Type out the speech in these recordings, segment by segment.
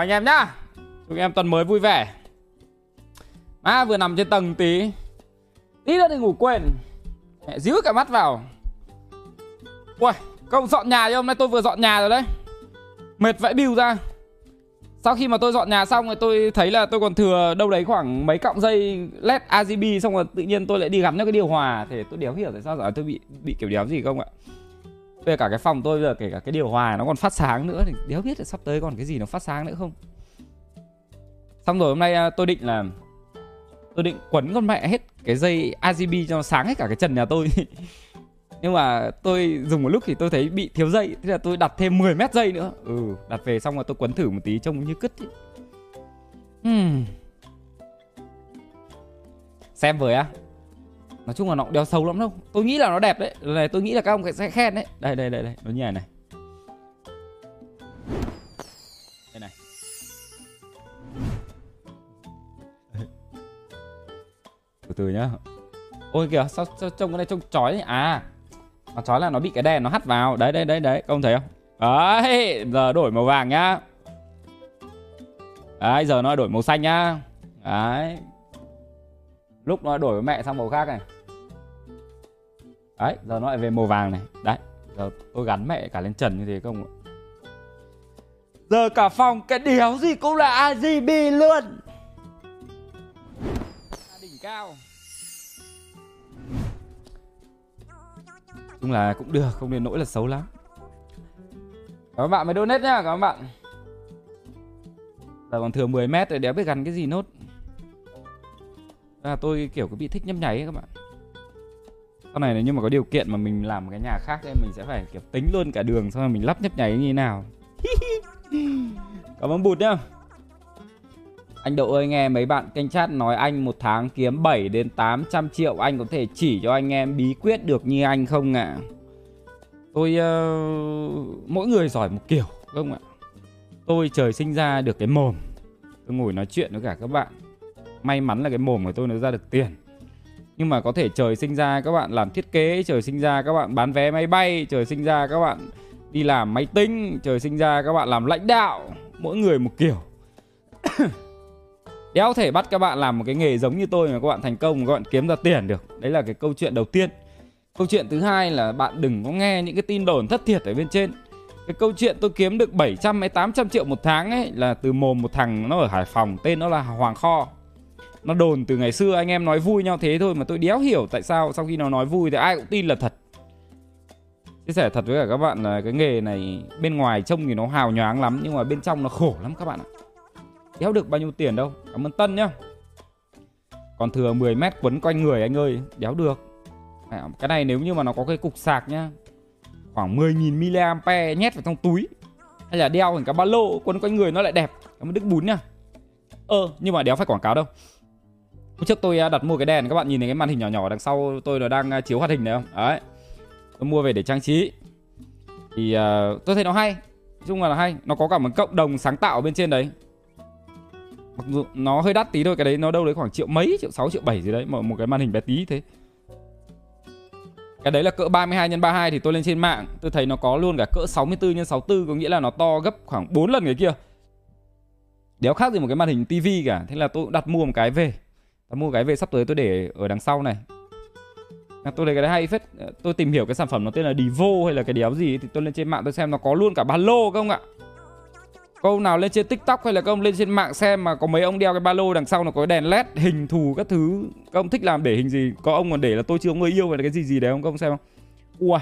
anh em nhá. Chúc em tuần mới vui vẻ. Má vừa nằm trên tầng tí. Tí nữa thì ngủ quên. Mẹ díu cả mắt vào. Ui, Cậu dọn nhà đi, hôm nay tôi vừa dọn nhà rồi đấy. Mệt vãi bìu ra. Sau khi mà tôi dọn nhà xong rồi tôi thấy là tôi còn thừa đâu đấy khoảng mấy cọng dây led RGB Xong rồi tự nhiên tôi lại đi gắn cho cái điều hòa. Thì tôi đéo hiểu tại sao giờ tôi bị bị kiểu đéo gì không ạ? Bây giờ cả cái phòng tôi giờ kể cả cái điều hòa nó còn phát sáng nữa Thì đéo biết là sắp tới còn cái gì nó phát sáng nữa không Xong rồi hôm nay à, tôi định là, Tôi định quấn con mẹ hết cái dây RGB cho nó sáng hết cả cái trần nhà tôi Nhưng mà tôi dùng một lúc thì tôi thấy bị thiếu dây, Thế là tôi đặt thêm 10 mét dây nữa Ừ đặt về xong rồi tôi quấn thử một tí trông như cứt Ấy. Hmm. Xem với á Nói chung là nó cũng đeo sâu lắm đâu. Tôi nghĩ là nó đẹp đấy. Này tôi nghĩ là các ông sẽ khen đấy. Đây đây đây đây. Nó như này này. Đây này. Từ từ nhá. Ôi kìa. Sao, sao trông cái này trông chói nhỉ À. Nó chói là nó bị cái đèn nó hắt vào. Đấy đấy đấy đấy. Các ông thấy không? Đấy. Giờ đổi màu vàng nhá. Đấy giờ nó đổi màu xanh nhá. Đấy. Lúc nó đổi với mẹ sang màu khác này Đấy, giờ nó lại về màu vàng này. Đấy, Giờ tôi gắn mẹ cả lên trần như thế không ạ? Giờ cả phòng, cái đéo gì cũng là RGB luôn. Đỉnh cao. Chung là cũng được, Không đến nỗi là xấu lắm. Cảm ơn bạn mới donate nhá, Cảm ơn bạn. Giờ còn thừa 10 mét rồi đéo biết gắn cái gì nốt. Là tôi kiểu có bị thích nhấp nháy ấy các bạn sau này nếu như mà có điều kiện mà mình làm một cái nhà khác thì mình sẽ phải kiểu tính luôn cả đường xong rồi mình lắp nhấp nháy như thế nào cảm ơn bụt nhá anh Đậu ơi nghe mấy bạn kênh chat nói anh một tháng kiếm 7 đến 800 triệu Anh có thể chỉ cho anh em bí quyết được như anh không ạ? À? Tôi uh, mỗi người giỏi một kiểu không ạ? Tôi trời sinh ra được cái mồm Tôi ngồi nói chuyện với cả các bạn May mắn là cái mồm của tôi nó ra được tiền nhưng mà có thể trời sinh ra các bạn làm thiết kế, Trời sinh ra các bạn bán vé máy bay, Trời sinh ra các bạn đi làm máy tính, Trời sinh ra các bạn làm lãnh đạo, Mỗi người một kiểu. Đéo thể bắt các bạn làm một cái nghề giống như tôi mà các bạn thành công, các bạn kiếm ra tiền được. Đấy là cái câu chuyện đầu tiên. Câu chuyện thứ hai là bạn đừng có nghe những cái tin đồn thất thiệt ở bên trên. Cái câu chuyện tôi kiếm được 700 hay 800 triệu một tháng ấy Là từ mồm một thằng nó ở Hải Phòng, Tên nó là Hoàng Kho. Nó đồn từ ngày xưa anh em nói vui nhau thế thôi Mà tôi đéo hiểu tại sao sau khi nó nói vui thì ai cũng tin là thật. Chia sẻ thật với cả các bạn là cái nghề này bên ngoài trông thì nó hào nhoáng lắm Nhưng mà bên trong nó khổ lắm các bạn ạ. Đéo được bao nhiêu tiền đâu, Cảm ơn Tân nhá. Còn thừa 10 mét quấn quanh người anh ơi, Đéo được. Cái này nếu như mà nó có cái cục sạc nhá, Khoảng 10.000 mAh nhét vào trong túi. Hay là đeo thành cái ba lô quấn quanh người nó lại đẹp. Cảm ơn Đức Bún nhá. Ờ nhưng mà đéo phải quảng cáo đâu. Hôm trước tôi à, đặt mua cái đèn Các bạn nhìn thấy cái màn hình nhỏ nhỏ đằng sau tôi nó đang à, chiếu hoạt hình này không? Đấy. Tôi mua về để trang trí. Thì uh, tôi thấy nó hay. Nói chung là hay. Nó có cả một cộng đồng sáng tạo bên trên đấy. Mặc dù nó hơi đắt tí thôi Cái đấy nó đâu đấy khoảng triệu mấy Triệu 6 triệu 7 gì đấy Một, một cái màn hình bé tí thế. Cái đấy là cỡ 32 x 32 Thì tôi lên trên mạng Tôi thấy nó có luôn cả cỡ 64 x 64 Có nghĩa là nó to gấp khoảng 4 lần cái kia. Đéo khác gì một cái màn hình tivi cả. Thế là tôi đặt mua một cái về. Tao mua cái về sắp tới tôi để ở đằng sau này. Tôi thấy cái đấy hay phết. Ờ, tôi tìm hiểu cái sản phẩm nó tên là Divo hay là cái đéo gì Thì tôi lên trên mạng tôi xem nó có luôn cả ba lô không ạ? Câu nào lên trên tiktok hay là công lên trên mạng xem mà có mấy ông đeo cái ba lô đằng sau nó có đèn led hình thù các thứ. Các ông thích làm để hình gì? Có ông còn để là tôi chưa có người yêu hay là cái gì gì đấy không? Các ông xem không? Ui,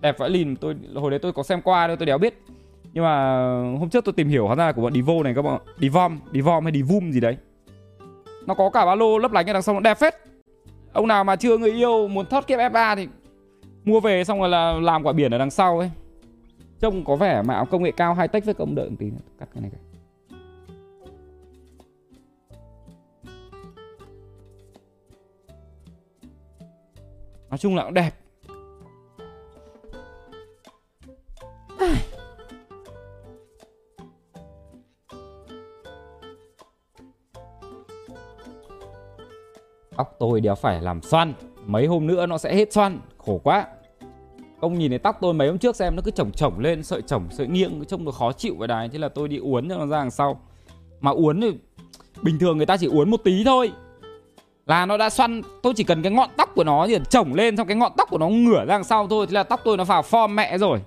đẹp vãi lìn. Tôi, hồi đấy tôi có xem qua đâu tôi đéo biết. Nhưng mà hôm trước tôi tìm hiểu hóa ra của bọn Divo này các bạn Divom Divom hay Divum gì đấy nó có cả ba lô lấp lánh ở đằng sau nó đẹp phết. Ông nào mà chưa người yêu muốn thoát kiếp F3 thì mua về xong rồi là làm quả biển ở đằng sau ấy. Trông có vẻ mà công nghệ cao, high tech với công đợi một tí nữa. cắt cái này cái nói chung là cũng đẹp. Tóc tôi đéo phải làm xoăn. Mấy hôm nữa nó sẽ hết xoăn. Khổ quá. Ông nhìn thấy tóc tôi mấy hôm trước xem, nó cứ chổng chổng lên, Sợi chổng, sợi nghiêng trông nó khó chịu vậy đài Thế là tôi đi uốn cho nó ra đằng sau. Mà uốn thì bình thường người ta chỉ uốn một tí thôi. Là nó đã xoăn, Tôi chỉ cần cái ngọn tóc của nó thì chổng lên, Xong cái ngọn tóc của nó ngửa ra đằng sau thôi. Thế là tóc tôi nó vào form mẹ rồi.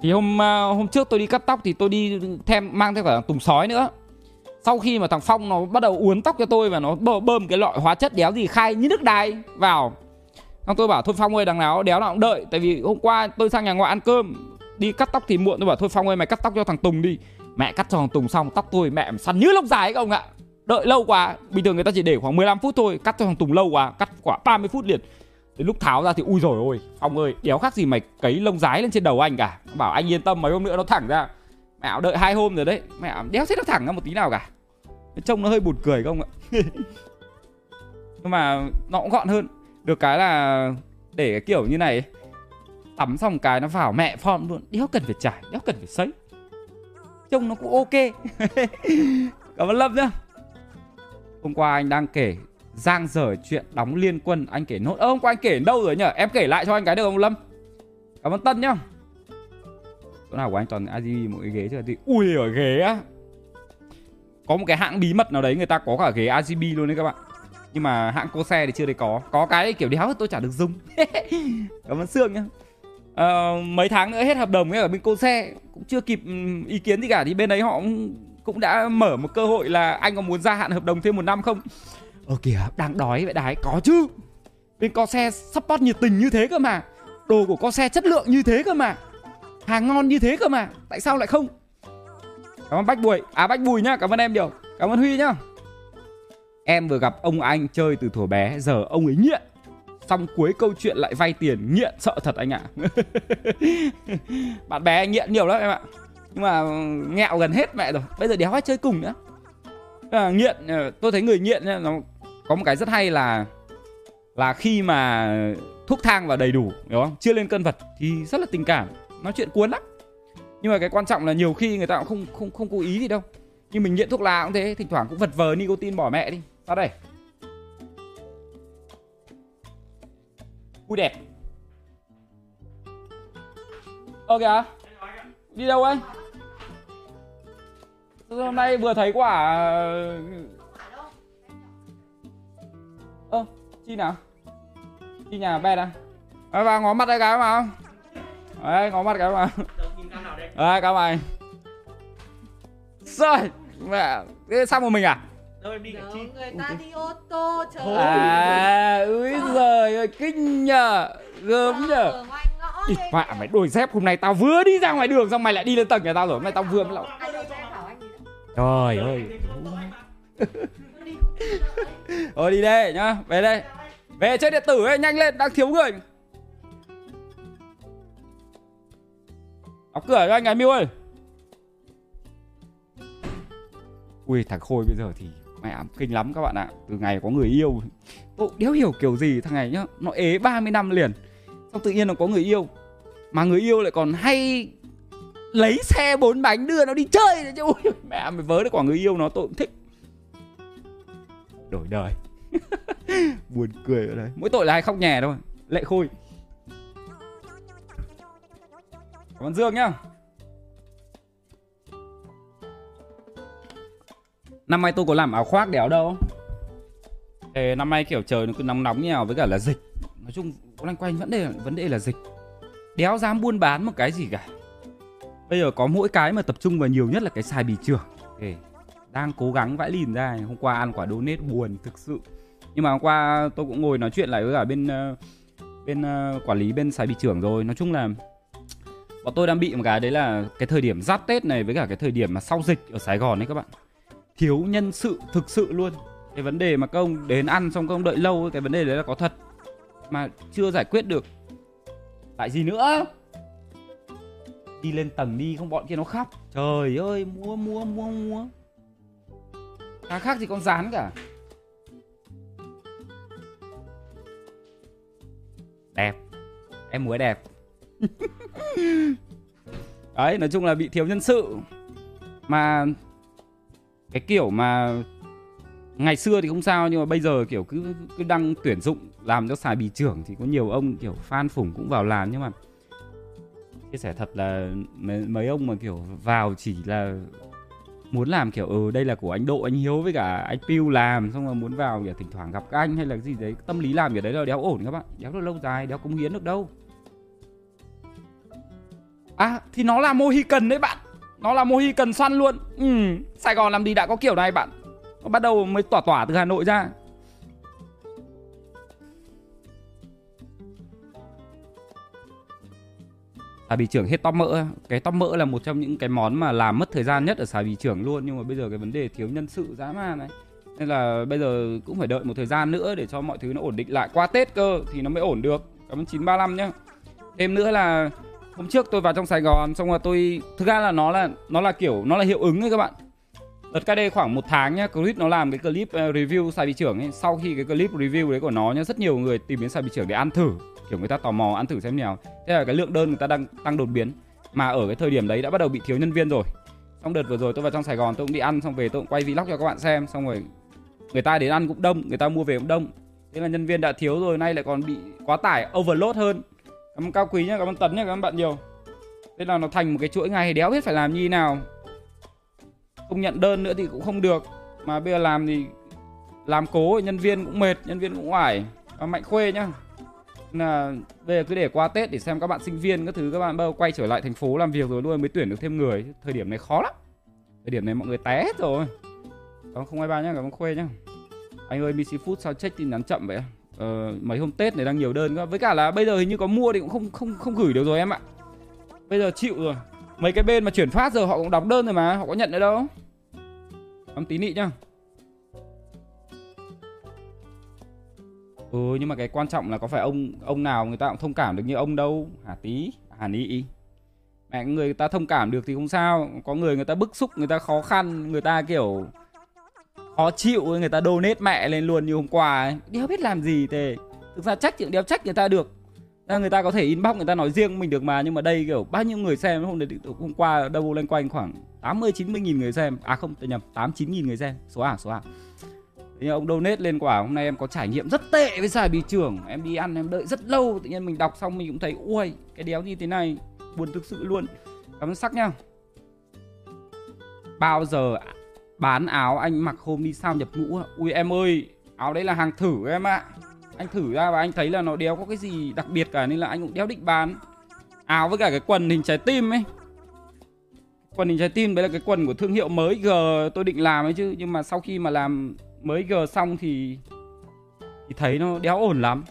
Thì hôm à, hôm trước tôi đi cắt tóc Thì tôi đi thêm, mang theo cả tùng sói nữa sau khi mà thằng Phong nó bắt đầu uốn tóc cho tôi và nó bơm cái loại hóa chất đéo gì khai như nước đài vào. Xong tôi bảo, thôi Phong ơi, đằng nào đéo nào cũng đợi, Tại vì hôm qua tôi sang nhà ngoại ăn cơm, Đi cắt tóc thì muộn. Tôi bảo, thôi Phong ơi, mày cắt tóc cho thằng Tùng đi. Mẹ cắt cho thằng Tùng xong, tóc tôi mẹ săn như lông dài các ông ạ. Đợi lâu quá, Bình thường người ta chỉ để khoảng 15 phút thôi, Cắt cho thằng Tùng lâu quá, Cắt quả 30 phút liền. Đến lúc tháo ra thì, ui rồi ôi Phong ơi, đéo khác gì mày cấy lông dài lên trên đầu anh cả. Bảo, anh yên tâm, mấy hôm nữa nó thẳng ra. Mẹ đợi hai hôm rồi đấy, Mẹ đéo thấy nó thẳng ra một tí nào cả. Trông nó hơi buồn cười không ạ? Nhưng mà nó cũng gọn hơn. Được cái là để cái kiểu như này tắm xong cái nó vào mẹ form luôn. Đéo cần phải trải đéo cần phải sấy trông nó cũng ok. Cảm ơn lâm nhá. Hôm qua anh đang kể giang dở chuyện đóng liên quân anh kể nốt. Ơ hôm qua anh kể đâu rồi nhở? Em kể lại cho anh cái được không lâm? Cảm ơn tân nhá. Chỗ nào của anh toàn một cái ghế chứ? Gì ui ở ghế á có một cái hãng bí mật nào đấy người ta có cả ghế RGB luôn đấy các bạn. Nhưng mà hãng cô xe thì chưa thấy có. Có cái kiểu đéo tôi chả được dùng. Cảm ơn sương nhá. À, mấy tháng nữa hết hợp đồng ấy ở bên cô xe cũng chưa kịp ừ, ý kiến gì cả. Thì bên đấy họ cũng, đã mở một cơ hội là anh có muốn gia hạn hợp đồng thêm một năm không? Ờ kìa đang đói vậy đái có chứ. Bên co xe support nhiệt tình như thế cơ mà. Đồ của co xe chất lượng như thế cơ mà. Hàng ngon như thế cơ mà. Tại sao lại không? Cảm ơn bách bùi à bách bùi nhá cảm ơn em nhiều. Cảm ơn huy nhá. Em vừa gặp ông anh chơi từ thuở bé Giờ ông ấy nghiện. Xong cuối câu chuyện lại vay tiền Nghiện sợ thật anh ạ. Bạn bè nghiện nhiều lắm em ạ. Nhưng mà nghẹo gần hết mẹ rồi. Bây giờ đéo ai chơi cùng nữa. À, Nghiện ờ, tôi thấy người nghiện nó có một cái rất hay là Là khi mà thuốc thang vào đầy đủ Đúng không? Chưa lên cân vật thì rất là tình cảm. Nói chuyện cuốn lắm. Nhưng mà cái quan trọng là nhiều khi người ta cũng không không không cố ý gì đâu. Như mình nghiện thuốc lá cũng thế Thỉnh thoảng cũng vật vờ nicotine bỏ mẹ đi. Ra đây. Ui đẹp. Ơ kìa Đi đâu anh? Hôm nay vừa thấy quả Ơ Chi nào? Chi nhà bé à? À, vào ngó mặt cái cái mà. Đấy ngó mặt cái mà. Đấy cảm ơn Rồi Mẹ Thế xong một mình à? Đâu đi người ta đi ô tô chờ à úi giời ơi kinh nhờ. Gớm nhờ. Địt mẹ mày đôi dép hôm nay tao vừa đi ra ngoài đường xong mày lại đi lên tầng nhà tao rồi hôm nay tao vừa mới lậu. Trời ơi. Thôi đi đây nhá về đây. Về chơi điện tử ấy nhanh lên đang thiếu người cửa cho anh gái miu ơi. Ui, thằng khôi bây giờ thì mẹ kinh lắm các bạn ạ. Từ ngày có người yêu, tôi đéo hiểu kiểu gì thằng này nhá. Nó ế 30 năm liền, xong tự nhiên nó có người yêu. Mà người yêu lại còn hay lấy xe bốn bánh đưa nó đi chơi chứ. Ui, mẹ mày vớ được quả người yêu nó, tôi cũng thích. Đổi đời. Buồn cười ở đây mỗi tội là hay khóc nhè thôi. Lệ khôi. Cảm ơn dương nhá. Năm nay tôi có làm áo khoác đéo đâu? Thế năm nay kiểu trời nó cứ nóng nóng như với cả là dịch. Nói chung loanh quanh vấn đề vấn đề là dịch. Đéo dám buôn bán một cái gì cả. Bây giờ có mỗi cái mà tập trung vào nhiều nhất là cái xài bì trưởng okay. Đang cố gắng vãi lìn ra Hôm qua ăn quả donate buồn thực sự. Nhưng mà hôm qua tôi cũng ngồi nói chuyện lại với cả bên ờ, bên uh, quản lý bên xài bì trưởng rồi. Nói chung là Bọn tôi đang bị một cái đấy là cái thời điểm giáp Tết này với cả cái thời điểm mà sau dịch ở Sài Gòn đấy các bạn. Thiếu nhân sự thực sự luôn. Cái vấn đề mà công đến ăn xong công đợi lâu cái vấn đề đấy là có thật. Mà chưa giải quyết được. Tại gì nữa? Đi lên tầng đi, không bọn kia nó khóc. Trời ơi mua mua mua mua Cá khác gì con rán cả. Đẹp. Em muốn đẹp. đấy nói chung là bị thiếu nhân sự. Mà cái kiểu mà ngày xưa thì không sao nhưng mà bây giờ kiểu cứ cứ đăng tuyển dụng làm cho xài bì trưởng thì có nhiều ông kiểu fan phủng cũng vào làm nhưng mà chia sẻ thật là mấy, mấy ông mà kiểu vào chỉ là muốn làm kiểu ừ đây là của anh Độ anh Hiếu với cả anh Piu làm xong rồi muốn vào kiểu thỉnh thoảng gặp các anh hay là cái gì đấy tâm lý làm kiểu đấy là đéo ổn các bạn đéo được lâu dài đéo cống hiến được đâu à thì nó là Mohican đấy bạn. Nó là Mohican săn luôn. Ừ Sài Gòn làm gì đã có kiểu này bạn? Nó bắt đầu mới tỏa tỏa từ Hà Nội ra. Xà bì trưởng hết tóp mỡ. Cái tóp mỡ là một trong những cái món mà làm mất thời gian nhất ở xà bì trưởng luôn. Nhưng mà bây giờ cái vấn đề thiếu nhân sự dã man này. Nên là bây giờ cũng phải đợi một thời gian nữa để cho mọi thứ nó ổn định lại. Qua tết cơ thì nó mới ổn được. Cảm ơn 935 nhá. Thêm nữa là hôm trước tôi vào trong Sài Gòn, xong rồi tôi, thực ra là nó là nó là kiểu, nó là hiệu ứng ấy các bạn. Đợt KD khoảng một tháng nhá clip nó làm cái clip ờ, review xài bị trưởng ấy. Sau khi cái clip review đấy của nó nhá, rất nhiều người tìm đến xài bị trưởng để ăn thử. Kiểu người ta tò mò, ăn thử xem nào. Thế là cái lượng đơn người ta đang, tăng đột biến. Mà ở cái thời điểm đấy đã bắt đầu bị thiếu nhân viên rồi. Xong đợt vừa rồi tôi vào trong Sài Gòn, tôi cũng đi ăn, xong về tôi cũng quay vlog cho các bạn xem, xong rồi người ta đến ăn cũng đông, người ta mua về cũng đông. Thế là nhân viên đã thiếu rồi, nay lại còn bị quá tải, overload hơn cảm ơn cao quý nhá, cảm ơn tấn nhá, cảm ơn bạn nhiều. Thế là nó thành một cái chuỗi ngày đéo biết phải làm như nào. Không nhận đơn nữa thì cũng không được. Mà bây giờ làm thì làm cố, nhân viên cũng mệt, nhân viên cũng oải và mạnh khuê nhá. Là bây giờ cứ để qua tết để xem các bạn sinh viên các thứ, các bạn bao quay trở lại thành phố làm việc rồi luôn mới tuyển được thêm người. Thời điểm này khó lắm. Thời điểm này mọi người té hết rồi. Đó không ai ba nhá, cảm ơn khuê nhá. Anh ơi BC Food sao check tin nhắn chậm vậy? Uh, mấy hôm tết này đang nhiều đơn với cả là bây giờ hình như có mua thì cũng không không không gửi được rồi em ạ. Bây giờ chịu rồi. Mấy cái bên mà chuyển phát giờ họ cũng đóng đơn rồi mà họ có nhận nữa đâu? Em tí nị nhá. Ừ nhưng mà cái quan trọng là có phải ông ông nào người ta cũng thông cảm được như ông đâu. Hà tí hà nị mẹ người ta thông cảm được thì không sao. Có người người ta bức xúc người ta khó khăn người ta kiểu khó chịu người ta donate mẹ lên luôn như hôm qua ấy. Đéo biết làm gì thế? Thực ra trách thì đéo trách người ta được. Ra người ta có thể inbox người ta nói riêng mình được mà, nhưng mà đây kiểu bao nhiêu người xem, hôm đấy hôm qua đâu lên quanh khoảng 80 90 nghìn người xem. À không tôi nhầm 8 9 nghìn người xem. Số à số à. Thì ông donate lên quả, hôm nay em có trải nghiệm rất tệ với xài bì trưởng. Em đi ăn, em đợi rất lâu, tự nhiên mình đọc xong mình cũng thấy, ui, cái đéo như thế này, buồn thực sự luôn. Cảm ơn sắc nhá bao giờ bán áo, anh mặc hôm đi sao nhập ngũ ui, em ơi, áo đấy là hàng thử em ạ. Anh thử ra và anh thấy là nó đéo có cái gì đặc biệt cả, nên là anh cũng đéo định bán. Áo với cả cái quần hình trái tim ấy. Quần hình trái tim đấy là cái quần của thương hiệu mới g tôi định làm ấy chứ. Nhưng mà sau khi mà làm mới g xong thì thì thấy nó đéo ổn lắm.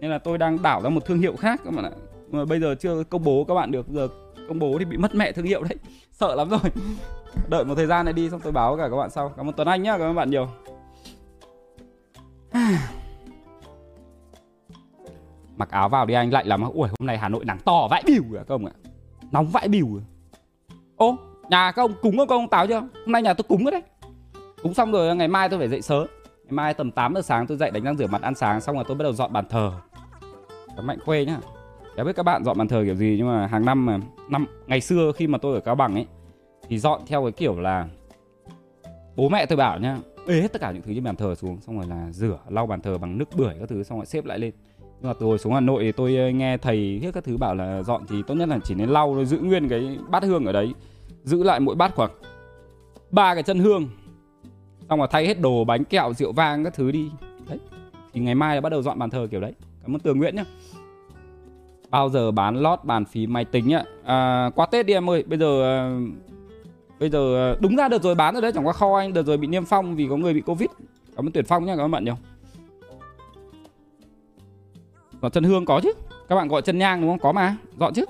Nên là tôi đang đảo ra một thương hiệu khác các bạn ạ. Mà bây giờ chưa công bố các bạn được, giờ công bố thì bị mất mẹ thương hiệu đấy. Sợ lắm rồi đợi một thời gian này đi, xong tôi báo cả các bạn sau. Cảm ơn tuấn anh nhá, cảm ơn bạn nhiều. Mặc áo vào đi anh, lạnh lắm. Ui, hôm nay hà nội nắng to, vãi bỉu à công ạ? Nóng vãi bỉu. à. Ô, nhà các ông cúng không, các ông táo chưa? Hôm nay nhà tôi cúng rồi đấy. Cúng xong rồi, ngày mai tôi phải dậy sớm. Ngày mai tầm 8 giờ sáng tôi dậy đánh răng rửa mặt ăn sáng, xong rồi tôi bắt đầu dọn bàn thờ. Cảm mạnh khuê nhá. Chả biết các bạn dọn bàn thờ kiểu gì, nhưng mà hàng năm mà, năm, ngày xưa khi mà tôi ở Cao Bằng ấy thì dọn theo cái kiểu là bố mẹ tôi bảo nhá ế hết tất cả những thứ trên bàn thờ xuống xong rồi là rửa lau bàn thờ bằng nước bưởi các thứ xong rồi xếp lại lên. Nhưng mà từ hồi xuống Hà Nội thì tôi ờ, nghe thầy hết các thứ bảo là dọn thì tốt nhất là chỉ nên lau rồi giữ nguyên cái bát hương ở đấy giữ lại mỗi bát khoảng ba cái chân hương xong rồi thay hết đồ bánh kẹo rượu vang các thứ đi. Đấy thì ngày mai là bắt đầu dọn bàn thờ kiểu đấy. Cảm ơn tường nguyễn nhá. Bao giờ bán lót bàn phí máy tính ạ à, qua tết đi em ơi bây giờ ờ, bây giờ ờ, đúng ra đợt rồi bán rồi đấy, chẳng qua kho anh, đợt rồi bị niêm phong vì có người bị covid. Cảm ơn tuyển phong nhá các bạn nhiều. Dọn chân hương có chứ, các bạn gọi chân nhang đúng không? Có mà, dọn chứ.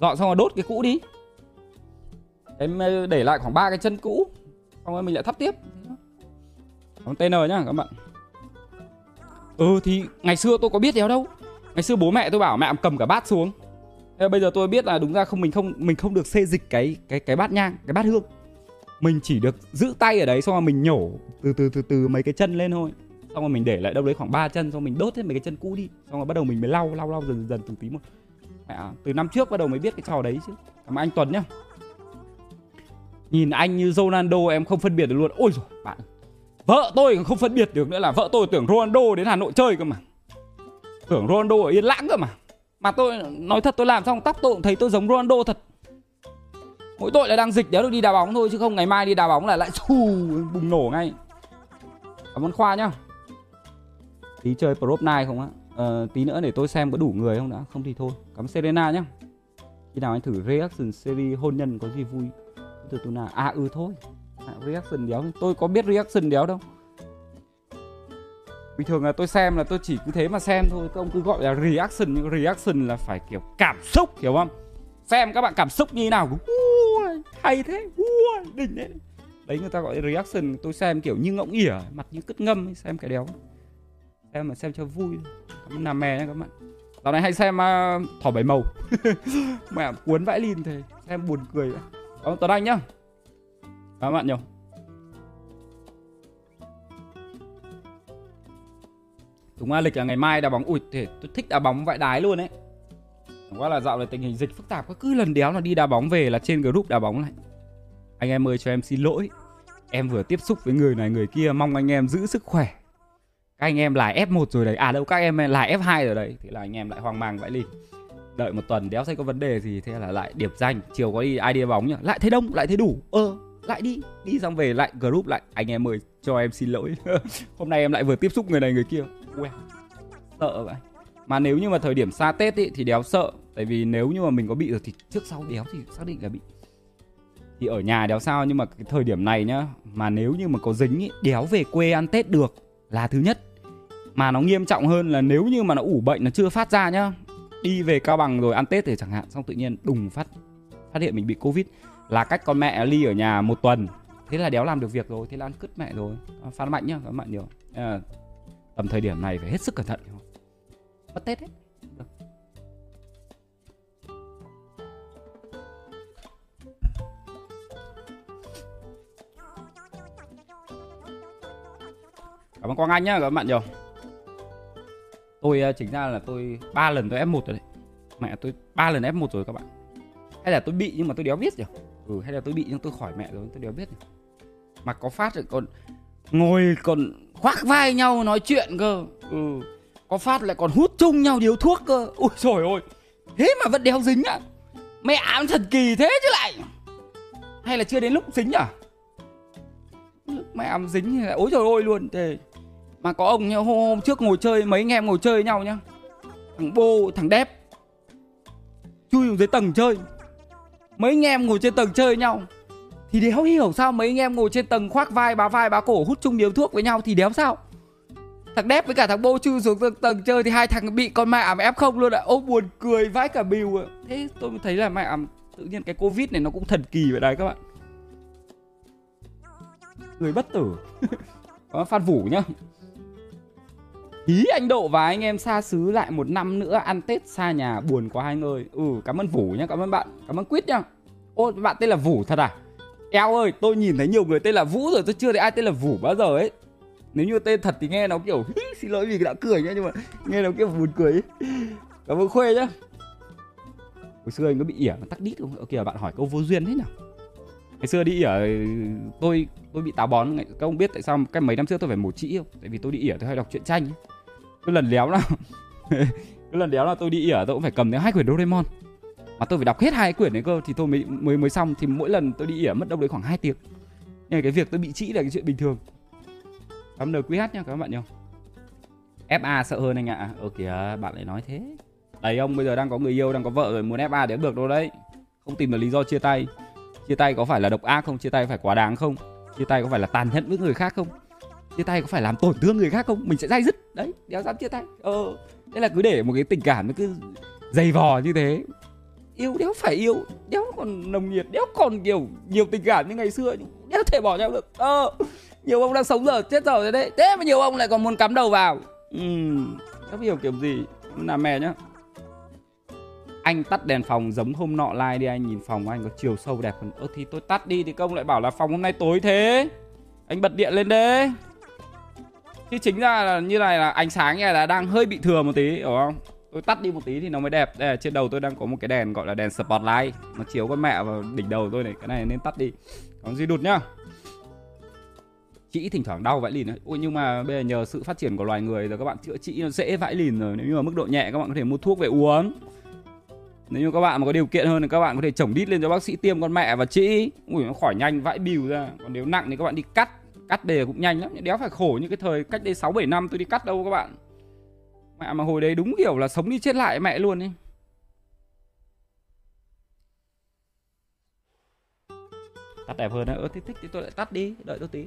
Dọn xong rồi đốt cái cũ đi. Em ờ, để lại khoảng ba cái chân cũ, xong rồi mình lại thắp tiếp. Còn tn nhá, các bạn. Ừ thì ngày xưa tôi có biết đéo đâu. Ngày xưa bố mẹ tôi bảo mẹ cầm cả bát xuống. Thế bây giờ tôi biết là đúng ra không mình không mình không được xê dịch cái cái cái bát nhang cái bát hương. Mình chỉ được giữ tay ở đấy xong rồi mình nhổ từ từ từ từ mấy cái chân lên thôi. Xong rồi mình để lại đâu đấy khoảng 3 chân xong mình đốt hết mấy cái chân cũ đi. Xong rồi bắt đầu mình mới lau lau lau dần dần từng tí một. À, từ năm trước bắt đầu mới biết cái trò đấy chứ. Cảm ơn anh Tuấn nhá. Nhìn anh như Ronaldo em không phân biệt được luôn. Ôi rồi bạn vợ tôi không phân biệt được nữa là vợ tôi tưởng Ronaldo đến Hà Nội chơi cơ mà. Tưởng Ronaldo ở Yên Lãng cơ mà. Mà tôi nói thật tôi làm xong tóc tôi cũng thấy tôi giống Ronaldo thật. Mỗi tội là đang dịch đéo được đi đá bóng thôi Chứ không ngày mai đi đá bóng là lại xù bùng nổ ngay. Cảm ơn Khoa nhá. Tí chơi Prop Night không á? Ờ, Tí nữa để tôi xem có đủ người không đã. Không thì thôi Cảm ơn Serena nhá. Khi nào anh thử reaction series hôn nhân có gì vui? Từ từ nào À ừ thôi. À, Reaction đéo. Tôi có biết reaction đéo đâu. Bình thường là tôi xem là tôi chỉ cứ thế mà xem thôi Các ông cứ gọi là reaction Nhưng reaction là phải kiểu cảm xúc Hiểu không? Xem các bạn cảm xúc như thế nào Ui, Hay thế Ui, Đỉnh đấy Đấy người ta gọi là reaction Tôi xem kiểu như ngỗng ỉa Mặt như cứt ngâm Xem cái đéo. Xem mà xem cho vui. Cảm ơn mè nha các bạn. Dạo này hay xem uh, thỏ bảy màu. Mẹ cuốn vãi lìn thế Xem buồn cười. Cảm ơn Tuấn Anh nhá. Cảm ơn bạn nhiều. Đúng là lịch là ngày mai đá bóng. Ui thể tôi thích đá bóng vãi đái luôn ấy. Qua là dạo này tình hình dịch phức tạp Cứ lần đéo là đi đá bóng về là trên group đá bóng lại. Anh em ơi, cho em xin lỗi. Em vừa tiếp xúc với người này, người kia, Mong anh em giữ sức khỏe. Các anh em là F1 rồi đấy. À đâu, các em là F2 rồi đấy. Thì là anh em lại hoang mang vãi lì. Đợi một tuần đéo thấy có vấn đề gì, Thế là lại điểm danh. Chiều có đi ai đi đá bóng nhá Lại thấy đông, lại thấy đủ. Ờ lại đi Đi xong về lại group lại. Anh em ơi, cho em xin lỗi. Hôm nay em lại vừa tiếp xúc người này, người kia. Ue, sợ vậy. Mà nếu như mà thời điểm xa tết ý, thì đéo sợ. Tại vì nếu như mà mình có bị rồi thì trước sau đéo thì xác định là bị. Thì ở nhà đéo sao nhưng mà cái thời điểm này nhá mà nếu như mà có dính ý, đéo về quê ăn tết được là thứ nhất. Mà nó nghiêm trọng hơn là nếu như mà nó ủ bệnh nó chưa phát ra nhá đi về cao bằng rồi ăn tết thì chẳng hạn xong tự nhiên đùng phát phát hiện mình bị covid. Là cách con mẹ ly ở nhà một tuần. Thế là đéo làm được việc rồi thế là ăn cứt mẹ rồi. Ờ, phát mạnh nhá các bạn nhiều. À, tầm thời điểm này phải hết sức cẩn thận. Mất tết hết. Cảm ơn quang anh nhá các bạn nhiều. Tôi ờ, chính ra là tôi ba lần tôi f 1 rồi đấy. Mẹ tôi ba lần f 1 rồi các bạn. Hay là tôi bị nhưng mà tôi đéo biết rồi ừ hay là tôi bị nhưng tôi khỏi mẹ rồi tôi đéo biết rồi. mà có phát rồi còn ngồi còn khoác vai nhau nói chuyện cơ. Ừ. Có phát lại còn hút chung nhau điếu thuốc cơ. Ui trời ơi. Thế mà vẫn đeo dính à mẹ ám thần kỳ thế chứ lại. Hay là chưa đến lúc dính à? Mẹ ám dính thì lại ôi trời ơi luôn. Thế mà có ông nhá hôm, hôm trước ngồi chơi mấy anh em ngồi chơi với nhau nhá. Thằng bô thằng đép. Chui xuống dưới tầng chơi. Mấy anh em ngồi trên tầng chơi nhau thì đéo hiểu sao mấy anh em ngồi trên tầng khoác vai bá vai bá cổ hút chung điếu thuốc với nhau thì đéo sao thằng đép với cả thằng bô chui xuống tầng, tầng chơi thì hai thằng bị con mẹ ảm ép không luôn ạ ô buồn cười vãi cả bìu ạ thế tôi mới thấy là mẹ ảm tự nhiên cái covid này nó cũng thần kỳ vậy đấy các bạn người bất tử có phan vũ nhá Ý anh Độ và anh em xa xứ lại một năm nữa ăn Tết xa nhà buồn quá anh ơi. Ừ, cảm ơn Vũ nhá, cảm ơn bạn, cảm ơn Quýt nhá. Ô, bạn tên là Vũ thật à? Eo ơi, tôi nhìn thấy nhiều người tên là Vũ rồi, tôi chưa thấy ai tên là Vũ bao giờ ấy. Nếu như tên thật thì nghe nó kiểu xin lỗi vì đã cười nhá nhưng mà nghe nó kiểu buồn cười ấy. cảm ơn khuê nhá. Hồi xưa anh có bị ỉa mà tắc đít không? Kìa bạn hỏi câu vô duyên thế nào ngày xưa đi ỉa ừ, tôi tôi bị táo bón. Các ông biết tại sao cái mấy năm trước tôi phải mổ trĩ không? Tại vì tôi đi ỉa tôi hay đọc truyện tranh cứ lần léo nào cứ lần léo là tôi đi ỉa tôi cũng phải cầm đến hai quyển Doraemon mà tôi phải đọc hết hai quyển đấy cơ thì tôi mới mới mới xong thì mỗi lần tôi đi ỉa mất đâu đấy khoảng 2 tiếng nhưng cái việc tôi bị trĩ là cái chuyện bình thường Cảm ơn QH nha các bạn nhá. FA sợ hơn anh ạ. À. Ờ kìa, bạn lại nói thế. Đấy ông bây giờ đang có người yêu, đang có vợ rồi muốn FA để được đâu đấy. Không tìm được lý do chia tay. Chia tay có phải là độc ác không? Chia tay phải quá đáng không? Chia tay có phải là tàn nhẫn với người khác không? Chia tay có phải làm tổn thương người khác không? Mình sẽ dai dứt. Đấy, đéo dám chia tay. Ờ, thế là cứ để một cái tình cảm nó cứ dày vò như thế yêu, đéo phải yêu. Đéo còn nồng nhiệt, đéo còn kiểu nhiều tình cảm như ngày xưa đéo thể bỏ nhau được. Ờ nhiều ông đang sống giờ chết giờ rồi đấy. Thế mà nhiều ông lại còn muốn cắm đầu vào. Ừ đéo hiểu kiểu gì? Làm mè nhá. Anh tắt đèn phòng giống hôm nọ like đi, anh nhìn phòng anh có chiều sâu đẹp hơn. Ơ, thì tôi tắt đi thì công lại bảo là phòng hôm nay tối thế. Anh bật điện lên đấy. Chứ chính ra là như này là ánh sáng này là đang hơi bị thừa một tí, hiểu không? Tôi tắt đi một tí thì nó mới đẹp. Đây là trên đầu tôi đang có một cái đèn gọi là đèn spotlight. Nó chiếu con mẹ vào đỉnh đầu tôi này. Cái này nên tắt đi. Còn gì đụt nhá? Chỉ thỉnh thoảng đau vãi lìn ấy. Ôi, nhưng mà bây giờ nhờ sự phát triển của loài người rồi các bạn chữa trị nó dễ vãi lìn rồi. Nếu như mà mức độ nhẹ, các bạn có thể mua thuốc về uống. Nếu như các bạn mà có điều kiện hơn thì các bạn có thể chổng đít lên cho bác sĩ tiêm con mẹ và chỉ ui, nó khỏi nhanh vãi bìu ra. Còn nếu nặng thì các bạn đi cắt. Cắt đề cũng nhanh lắm. Đéo phải khổ như cái thời cách đây sáu bảy năm tôi đi cắt đâu các bạn mẹ mà hồi đấy đúng kiểu là sống đi chết lại mẹ luôn ấy. Tắt đẹp hơn á. Ơ thích thích thì tôi lại tắt đi đợi tôi tí.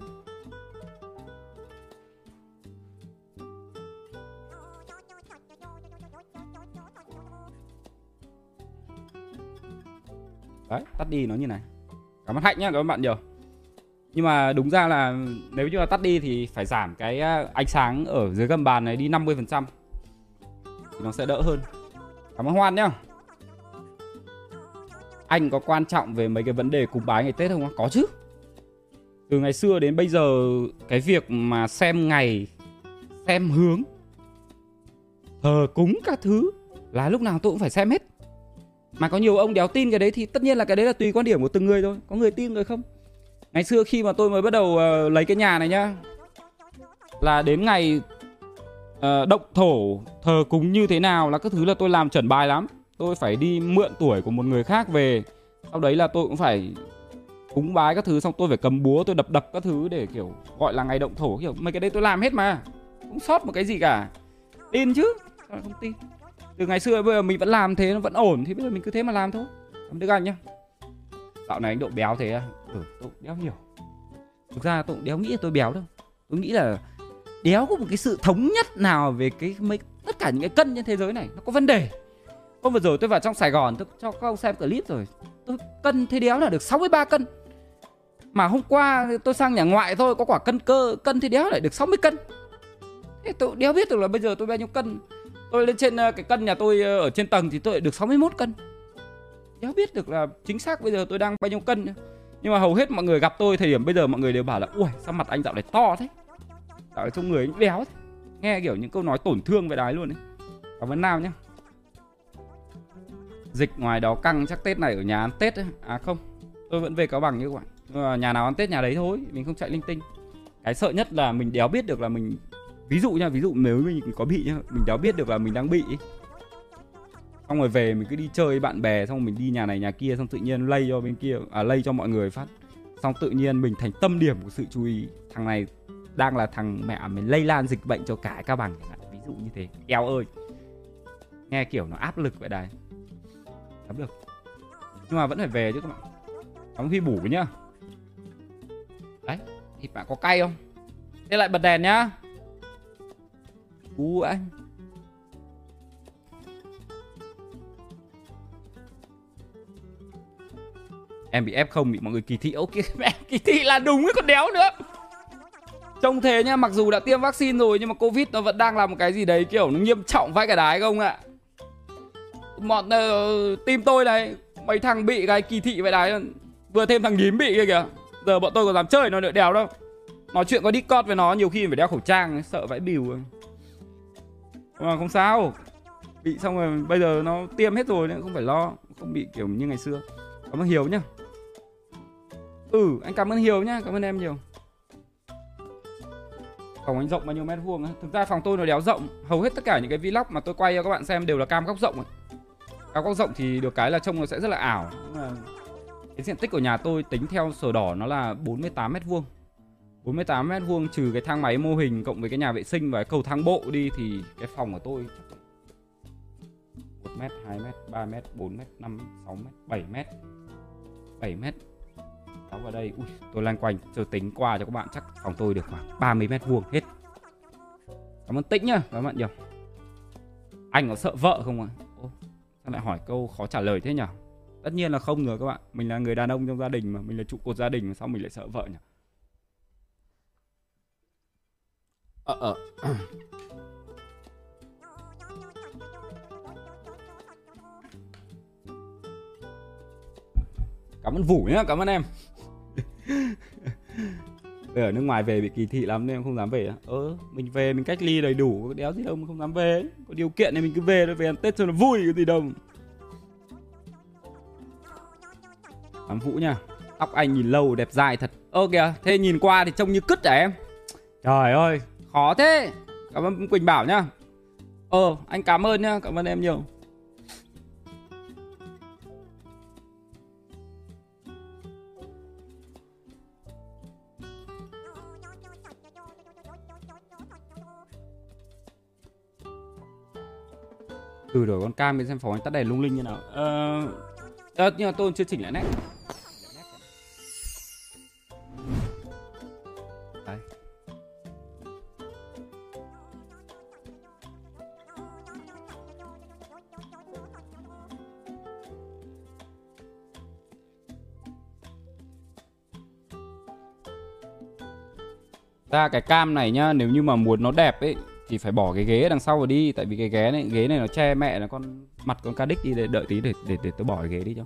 Đấy tắt đi nó như này. Cảm ơn hạnh nhá các bạn nhiều. Nhưng mà đúng ra là nếu như là tắt đi thì phải giảm cái à, ánh sáng ở dưới gầm bàn này đi 50% thì nó sẽ đỡ hơn. Cảm ơn hoan nhá. Anh có quan trọng về mấy cái vấn đề cúng bái ngày tết không có chứ. Từ ngày xưa đến bây giờ cái việc mà xem ngày xem hướng thờ cúng các thứ là lúc nào tôi cũng phải xem hết. Mà có nhiều ông đéo tin cái đấy thì tất nhiên là cái đấy là tùy quan điểm của từng người thôi. Có người tin người không. Ngày xưa khi mà tôi mới bắt đầu uh, lấy cái nhà này nhá là đến ngày uh, động thổ thờ cúng như thế nào là các thứ là tôi làm chuẩn bài lắm. Tôi phải đi mượn tuổi của một người khác về. Sau đấy là tôi cũng phải cúng bái các thứ xong tôi phải cầm búa tôi đập đập các thứ để kiểu gọi là ngày động thổ kiểu mấy cái đấy tôi làm hết mà. Không sót một cái gì cả. Tin chứ. Không tin. Từ ngày xưa bây giờ mình vẫn làm thế nó vẫn ổn thì bây giờ mình cứ thế mà làm thôi. Cảm đức anh nhá. Dạo này anh độ béo thế à? Ừ tôi béo nhiều. Thực ra tôi cũng đéo nghĩ là tôi béo đâu. Tôi nghĩ là đéo có một cái sự thống nhất nào về cái mấy tất cả những cái cân trên thế giới này? Nó có vấn đề. Hôm vừa rồi tôi vào trong sài gòn, tôi cho các ông xem clip rồi. Tôi cân thế đéo là được 63 cân. Mà hôm qua tôi sang nhà ngoại thôi, có quả cân cơ, cân thế đéo lại được 60 cân. Thế tôi đéo biết được là bây giờ tôi bao nhiêu cân. Tôi lên trên ờ, cái cân nhà tôi ờ, ở trên tầng thì tôi lại được 61 cân. Đéo biết được là chính xác bây giờ tôi đang bao nhiêu cân nhưng mà hầu hết mọi người gặp tôi thời điểm bây giờ mọi người đều bảo là, ui, sao mặt anh dạo này to thế? Ở trong người anh béo thế. Nghe kiểu những câu nói tổn thương về đái luôn ấy. Cảm ơn nào nhá? dịch ngoài đó căng chắc tết này ở nhà ăn tết ấy. à không, tôi vẫn về cáo bằng như các bạn. Nhà nào ăn tết nhà đấy thôi, mình không chạy linh tinh. Cái sợ nhất là mình đéo biết được là mình, ví dụ nha ví dụ nếu mình có bị nhá, mình đéo biết được là mình đang bị xong rồi về mình cứ đi chơi với bạn bè, xong rồi mình đi nhà này nhà kia, xong tự nhiên lây cho bên kia à lây cho mọi người phát. Xong tự nhiên mình thành tâm điểm của sự chú ý. Thằng này đang là thằng mẹ mình lây lan dịch bệnh cho cả các bằng ví dụ như thế. Eo ơi. Nghe kiểu nó áp lực vậy đấy Lắm được. Nhưng mà vẫn phải về chứ các bạn. Đóng khi bủ nhá. Đấy, Thịt bạn có cay không? Thế lại bật đèn nhá. U anh. Em bị ép không bị mọi người kỳ thị. Ok mẹ kỳ thị là đúng cái con đéo nữa. Trông thế nhá Mặc dù đã tiêm vaccine rồi Nhưng mà Covid nó vẫn đang là một cái gì đấy Kiểu nó nghiêm trọng vãi cả đái không ạ? Bọn uh, ờ, team tôi này mấy thằng bị cái kỳ thị vậy đấy vừa thêm thằng nhím bị kia kìa. Giờ bọn tôi còn dám chơi nó nữa đèo đâu. Nói chuyện có discord với nó nhiều khi phải đeo khẩu trang sợ vãi bìu mà không sao. Bị xong rồi bây giờ nó tiêm hết rồi nên không phải lo không bị kiểu như ngày xưa. Cảm ơn hiếu nhá. Ừ anh cảm ơn hiếu nhá cảm ơn em nhiều phòng anh rộng bao nhiêu mét vuông á. Thực ra phòng tôi nó đéo rộng hầu hết tất cả những cái vlog mà tôi quay cho các bạn xem đều là cam góc rộng ấy. cam góc rộng thì được cái là trông nó sẽ rất là ảo. Cái diện tích của nhà tôi tính theo sổ đỏ nó là 48 mét vuông. 48 mét vuông trừ cái thang máy mô hình cộng với cái nhà vệ sinh và cái cầu thang bộ đi thì cái phòng của tôi 1 mét, 2 mét, 3 mét, 4 mét, 5 mét, 6 mét, 7 mét. 7 mét. Đó vào đây, ui, tôi lan quanh, tôi tính qua cho các bạn chắc phòng tôi được khoảng 30 mét vuông hết Cảm ơn Tĩnh nhá, các bạn nhiều Anh có sợ vợ không ạ? À? Sao lại hỏi câu khó trả lời thế nhỉ? Tất nhiên là không rồi các bạn. Mình là người đàn ông trong gia đình mà, mình là trụ cột gia đình mà sao mình lại sợ vợ nhỉ? Ờ ờ. Cảm ơn Vũ nhá, cảm ơn em. ở nước ngoài về bị kỳ thị lắm nên không dám về ơ mình về mình cách ly đầy đủ có đéo gì đâu mà không dám về có điều kiện thì mình cứ về thôi về ăn tết cho nó vui cái gì đâu. Ám Vũ nha Tóc anh nhìn lâu đẹp dài thật. Ơ kìa Thế nhìn qua thì trông như cứt à em? Trời ơi. Khó thế. Cảm ơn Quỳnh Bảo nhá Ờ anh cảm ơn nhá Cảm ơn em nhiều từ đổi con cam bên xem phóng anh tắt đèn lung linh như nào. Ờ à, nhưng mà tôi chưa chỉnh lại nét. Đấy. Ra cái cam này nhá nếu như mà muốn nó đẹp ấy thì phải bỏ cái ghế đằng sau rồi đi, tại vì cái ghế này ghế này nó che mẹ, nó con mặt con ca đích đi, để đợi tí để để để tôi bỏ cái ghế đi cho.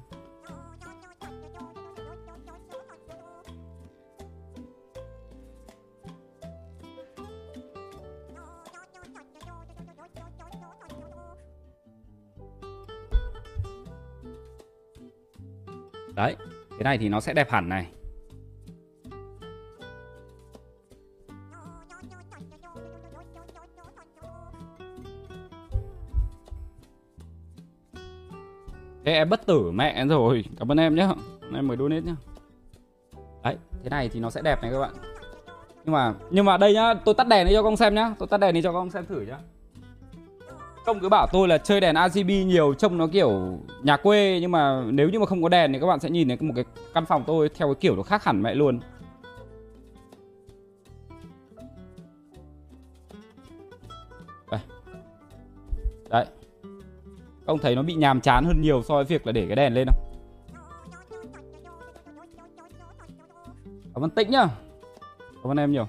Đấy, cái này thì nó sẽ đẹp hẳn này. Thế em bất tử mẹ rồi. Cảm ơn em nhé Em mới donate nhá. Đấy, Thế này thì nó sẽ đẹp này các bạn. Nhưng mà Nhưng mà đây nhá, Tôi tắt đèn đi cho con xem nhá. Tôi tắt đèn đi cho con xem thử nhá. Công cứ bảo tôi là chơi đèn RGB nhiều, Trông nó kiểu nhà quê. Nhưng mà nếu như mà không có đèn thì các bạn sẽ nhìn thấy một cái căn phòng tôi Theo cái kiểu nó khác hẳn mẹ luôn. Ông thấy nó bị nhàm chán hơn nhiều so với việc là để cái đèn lên không? Cảm ơn Tĩnh nhá Cảm ơn em nhiều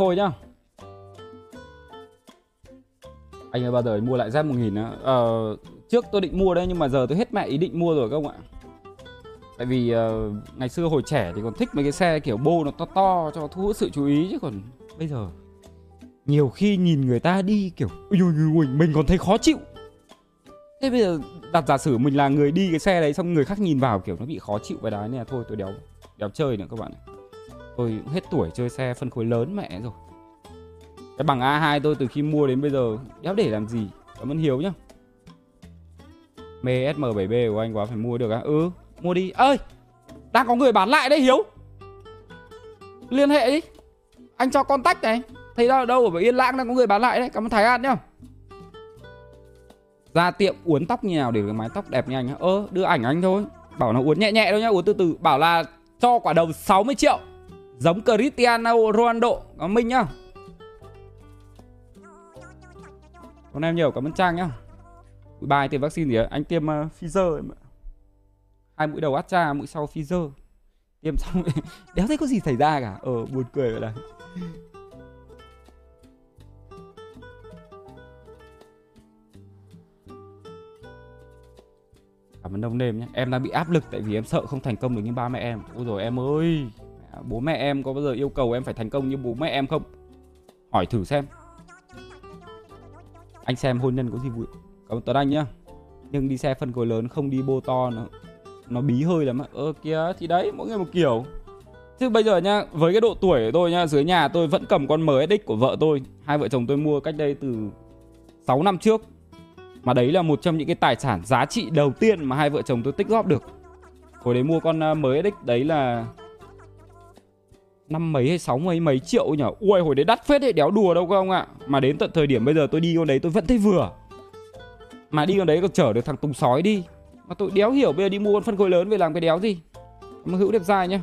Khôi nhá. Anh ơi bao giờ mua lại Z1000 á? Ờ, Trước tôi định mua đấy nhưng mà giờ tôi hết mẹ ý định mua rồi các ông ạ. Tại vì uh, ngày xưa hồi trẻ thì còn thích mấy cái xe kiểu bô nó to to cho thu hút sự chú ý chứ còn bây giờ nhiều khi nhìn người ta đi kiểu ui, ui, ui, mình còn thấy khó chịu. Thế bây giờ đặt giả sử mình là người đi cái xe đấy xong người khác nhìn vào kiểu nó bị khó chịu và đấy nên là thôi tôi đéo đéo chơi nữa các bạn tôi hết tuổi chơi xe phân khối lớn mẹ rồi. Cái bằng A2 tôi từ khi mua đến bây giờ đéo để làm gì? Cảm ơn Hiếu nhá. Mê SM7B của anh quá phải mua được á. Ừ mua đi. Ơi, đang có người bán lại đấy, Hiếu. Liên hệ đi. Anh cho contact này. Thấy đâu đâu ở Yên Lãng đang có người bán lại đấy. Cảm ơn Thái An nhá. Ra tiệm uốn tóc như nào để cái mái tóc đẹp như anh ơ, đưa ảnh anh thôi. Bảo nó uốn nhẹ nhẹ thôi nhá. Uốn từ từ. Bảo là cho quả đầu 60 triệu giống Cristiano Ronaldo có Minh nhá. Con em nhiều cảm ơn Trang nhá. Mũi ba tiêm vaccine gì ạ anh tiêm uh, Pfizer em ạ hai mũi đầu Astra mũi sau Pfizer. Tiêm xong đéo thấy có gì xảy ra cả. Ờ buồn cười vậy này. Cảm ơn đông nêm nhé em đang bị áp lực tại vì em sợ không thành công được như ba mẹ em. Ôi rồi em ơi bố mẹ em có bao giờ yêu cầu em phải thành công như bố mẹ em không? Hỏi thử xem. Anh xem hôn nhân có gì vui. Cảm ơn tuấn anh nhá. Nhưng đi xe phân khối lớn không đi bô to, nó nó bí hơi lắm ơ, kìa, thì đấy, mỗi người một kiểu. Chứ bây giờ nhá, với cái độ tuổi của tôi nhá, dưới nhà tôi vẫn cầm con MSX của vợ tôi. Hai vợ chồng tôi mua cách đây từ 6 năm trước. Mà đấy là một trong những cái tài sản giá trị đầu tiên mà hai vợ chồng tôi tích góp được. Hồi đấy mua con ờ, mới MSX đấy là năm mấy hay sáu mấy mấy triệu nhở ui, hồi đấy đắt phết đấy, đéo đùa đâu các ông ạ. Mà đến tận thời điểm bây giờ tôi đi con đấy, tôi vẫn thấy vừa. Mà đi con đấy còn chở được thằng tùng sói đi. Mà tôi đéo hiểu bây giờ đi mua con phân khối lớn về làm cái đéo gì. Mà hữu đẹp dài nhá.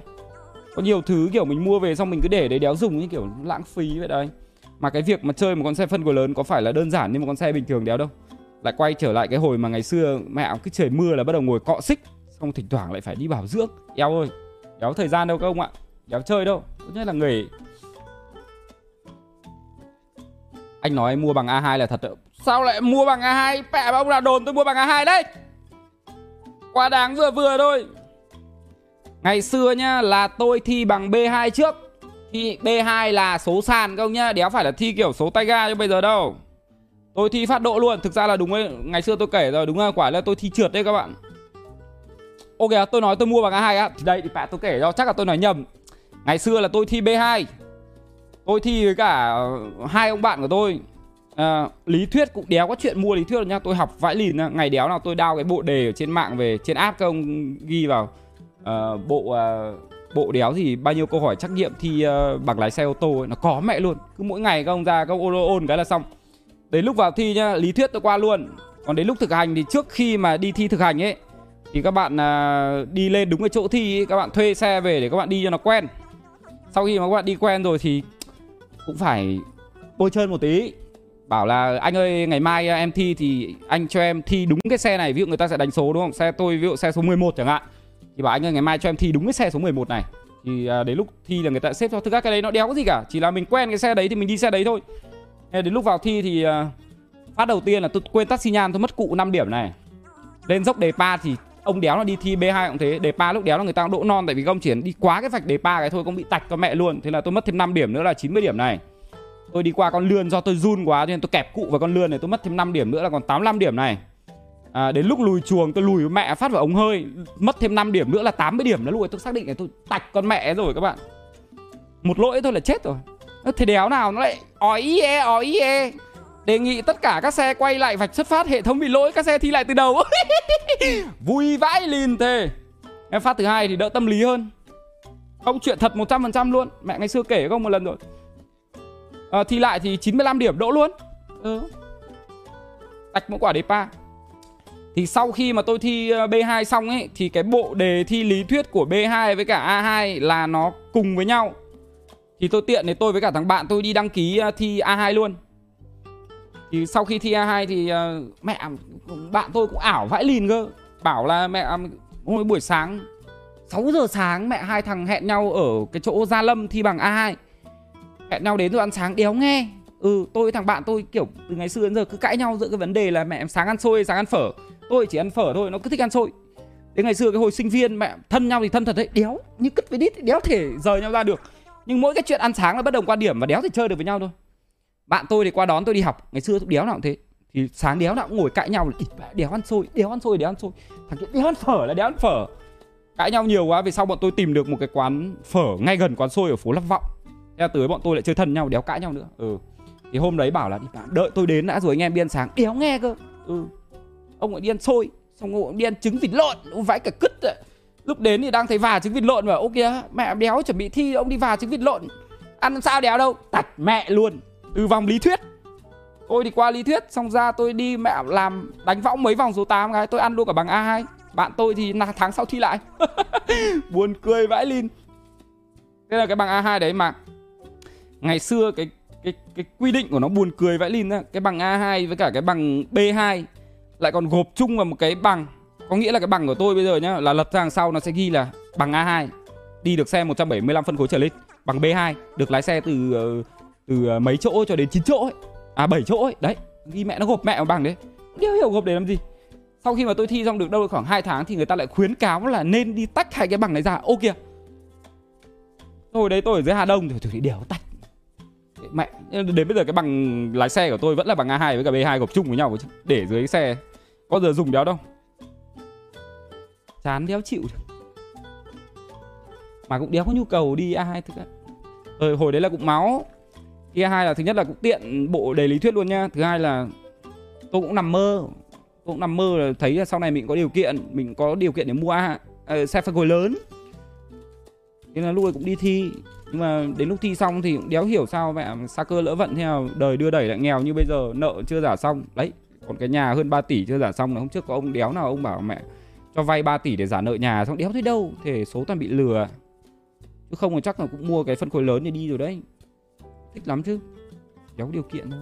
Có nhiều thứ kiểu mình mua về xong mình cứ để đấy đéo dùng như kiểu lãng phí vậy đấy. Mà cái việc mà chơi một con xe phân khối lớn có phải là đơn giản như một con xe bình thường đéo đâu. Lại quay trở lại cái hồi mà ngày xưa mẹ cứ trời mưa là bắt đầu ngồi cọ xích, xong thỉnh thoảng lại phải đi bảo dưỡng. Eo ơi, đéo thời gian đâu các ông ạ. Đéo chơi đâu tốt nhất là người Anh nói mua bằng A2 là thật Sao lại mua bằng A2 Mẹ ông là đồn tôi mua bằng A2 đấy. Quá đáng vừa vừa thôi. Ngày xưa nhá, là tôi thi bằng B2 trước. Thì B2 là số sàn không nhá, Đéo phải là thi kiểu số tay ga như bây giờ đâu. Tôi thi phát độ luôn, Thực ra là đúng ấy. Ngày xưa tôi kể rồi, đúng là quả là tôi thi trượt đấy các bạn. Ok, tôi nói tôi mua bằng A2 á. Thì đây, thì bạn tôi kể cho, chắc là tôi nói nhầm. Ngày xưa là tôi thi B2 Tôi thi với cả ờ, hai ông bạn của tôi. À, Lý thuyết cũng đéo có chuyện mua lý thuyết đâu nha Tôi học vãi lìn nha, Ngày đéo nào tôi đao cái bộ đề ở trên mạng về Trên app các ông ghi vào. À, Bộ à, bộ đéo thì bao nhiêu câu hỏi trắc nghiệm thi uh, bằng lái xe ô tô ấy, Nó có mẹ luôn. Cứ mỗi ngày các ông ra các ông ôn, ôn cái là xong. Đến lúc vào thi nhá Lý thuyết tôi qua luôn. Còn đến lúc thực hành thì trước khi mà đi thi thực hành ấy Thì các bạn uh, đi lên đúng cái chỗ thi ấy, Các bạn thuê xe về để các bạn đi cho nó quen. Sau khi mà các bạn đi quen rồi thì Cũng phải bôi trơn một tí. Bảo là anh ơi ngày mai à, em thi thì anh cho em thi đúng cái xe này Ví dụ người ta sẽ đánh số đúng không? Xe tôi ví dụ xe số 11 chẳng hạn. Thì bảo anh ơi ngày mai cho em thi đúng cái xe số 11 này. Thì à, đến lúc thi là người ta xếp cho Thực ra cái đấy nó đéo có gì cả Chỉ là mình quen cái xe đấy thì mình đi xe đấy thôi. Đến lúc vào thi thì à, Phát đầu tiên là tôi quên tắt xi nhan tôi mất cụ 5 điểm này. Lên dốc đề pa thì ông đéo là đi thi B2 cũng thế Đề pa lúc đéo là người ta đỗ non Tại vì công chỉ đi quá cái vạch đề pa cái thôi Cũng bị tạch con mẹ luôn. Thế là tôi mất thêm 5 điểm nữa là 90 điểm này. Tôi đi qua con lươn do tôi run quá Nên tôi kẹp cụ vào con lươn này tôi mất thêm 5 điểm nữa là còn 85 điểm này. À, Đến lúc lùi chuồng tôi lùi với mẹ phát vào ống hơi Mất thêm 5 điểm nữa là 80 điểm nữa lùi Tôi xác định là tôi tạch con mẹ rồi các bạn. Một lỗi thôi là chết rồi. Thế đéo nào nó lại ói e ói e. Đề nghị tất cả các xe quay lại vạch xuất phát Hệ thống bị lỗi các xe thi lại từ đầu. Vui vãi lìn thề. Em phát thứ hai thì đỡ tâm lý hơn. Không chuyện thật 100% luôn. Mẹ ngày xưa kể không một lần rồi. À, Thi lại thì 95 điểm đỗ luôn. Ừ. Tạch mỗi quả đề pa. Thì sau khi mà tôi thi ờ, B2 xong ấy Thì cái bộ đề thi lý thuyết của B2 với cả A2 là nó cùng với nhau. Thì tôi tiện để tôi với cả thằng bạn tôi đi đăng ký ờ, thi A2 luôn. Thì sau khi thi A2 thì uh, mẹ bạn tôi cũng ảo vãi lìn cơ. Bảo là mẹ hôm buổi sáng 6 giờ sáng mẹ hai thằng hẹn nhau ở cái chỗ Gia Lâm thi bằng A2 hẹn nhau đến rồi ăn sáng đéo nghe. Ừ tôi thằng bạn tôi kiểu từ ngày xưa đến giờ cứ cãi nhau giữa cái vấn đề là mẹ em sáng ăn xôi sáng ăn phở. Tôi chỉ ăn phở thôi nó cứ thích ăn xôi. Đến ngày xưa cái hồi sinh viên mẹ thân nhau thì thân thật đấy đéo như cất với đít đéo thể rời nhau ra được. Nhưng mỗi cái chuyện ăn sáng là bất đồng quan điểm và đéo thể chơi được với nhau thôi bạn tôi thì qua đón tôi đi học, ngày xưa đéo nào cũng thế. Thì sáng đéo nào cũng ngồi cãi nhau là đéo ăn xôi, đéo ăn xôi, đéo ăn xôi. Thằng kia, đéo ăn phở là đéo ăn phở. Cãi nhau nhiều quá, vì sau bọn tôi tìm được một cái quán phở ngay gần quán xôi ở phố Lắp Vọng. Thế tới bọn tôi lại chơi thân nhau, đéo cãi nhau nữa. Ừ. Thì hôm đấy bảo là đợi tôi đến đã rồi anh em đi ăn sáng. Đéo nghe cơ. Ừ. Ông lại đi ăn xôi, Xong ông đi ăn trứng vịt lộn Ông vãi cả cứt ấy. Lúc đến thì đang thấy và trứng vịt lộn mà Ô kìa, mẹ đéo chuẩn bị thi, ông đi và trứng vịt lộn Ăn sao đéo đâu? Tạch mẹ luôn. Từ vòng lý thuyết. Tôi thì qua lý thuyết Xong ra tôi đi mẹ làm đánh võng mấy vòng số 8 cái Tôi ăn luôn cả bằng A2 Bạn tôi thì là tháng sau thi lại. Buồn cười vãi lìn. Thế là cái bằng A2 đấy mà ngày xưa cái cái cái quy định của nó buồn cười vãi lìn đó, cái bằng A2 với cả cái bằng B2 lại còn gộp chung vào một cái bằng. Có nghĩa là cái bằng của tôi bây giờ nhá là lật sang sau nó sẽ ghi là bằng A2 đi được xe 175 phân khối trở lên bằng B2 được lái xe từ uh, từ à, mấy chỗ cho đến 9 chỗ ấy. À 7 chỗ ấy đấy. Ghi mẹ nó gộp mẹ vào bằng đấy. Không hiểu gộp để làm gì? Sau khi mà tôi thi xong được đâu khoảng 2 tháng thì người ta lại khuyến cáo là nên đi tách hai cái bằng này ra. Ô kìa. Hồi đấy tôi ở dưới Hà Đông. Thì thì đéo tách. Mẹ đến bây giờ cái bằng lái xe của tôi vẫn là bằng A2 với cả B2 gộp chung với nhau chứ. Để dưới xe. Có giờ dùng đéo đâu. Chán đéo chịu được. Mà cũng đéo có nhu cầu đi A2 thực ra. Ờ, hồi đấy là cũng máu thứ hai là thứ nhất là cũng tiện bộ đề lý thuyết luôn nhá. Thứ hai là tôi cũng nằm mơ tôi cũng nằm mơ là thấy là sau này mình có điều kiện mình có điều kiện để mua uh, xe phân khối lớn. Thế là lúc ấy cũng đi thi. Nhưng mà đến lúc thi xong thì cũng đéo hiểu sao mẹ xa cơ lỡ vận theo đời đưa đẩy lại nghèo như bây giờ nợ chưa giả xong. Đấy còn cái nhà hơn 3 tỷ chưa giả xong là hôm trước có ông đéo nào ông bảo mẹ cho vay 3 tỷ để trả nợ nhà xong đéo thấy đâu thể số toàn bị lừa. Chứ không thì chắc là cũng mua cái phân khối lớn để đi rồi đấy thích lắm chứ. Đéo điều kiện thôi.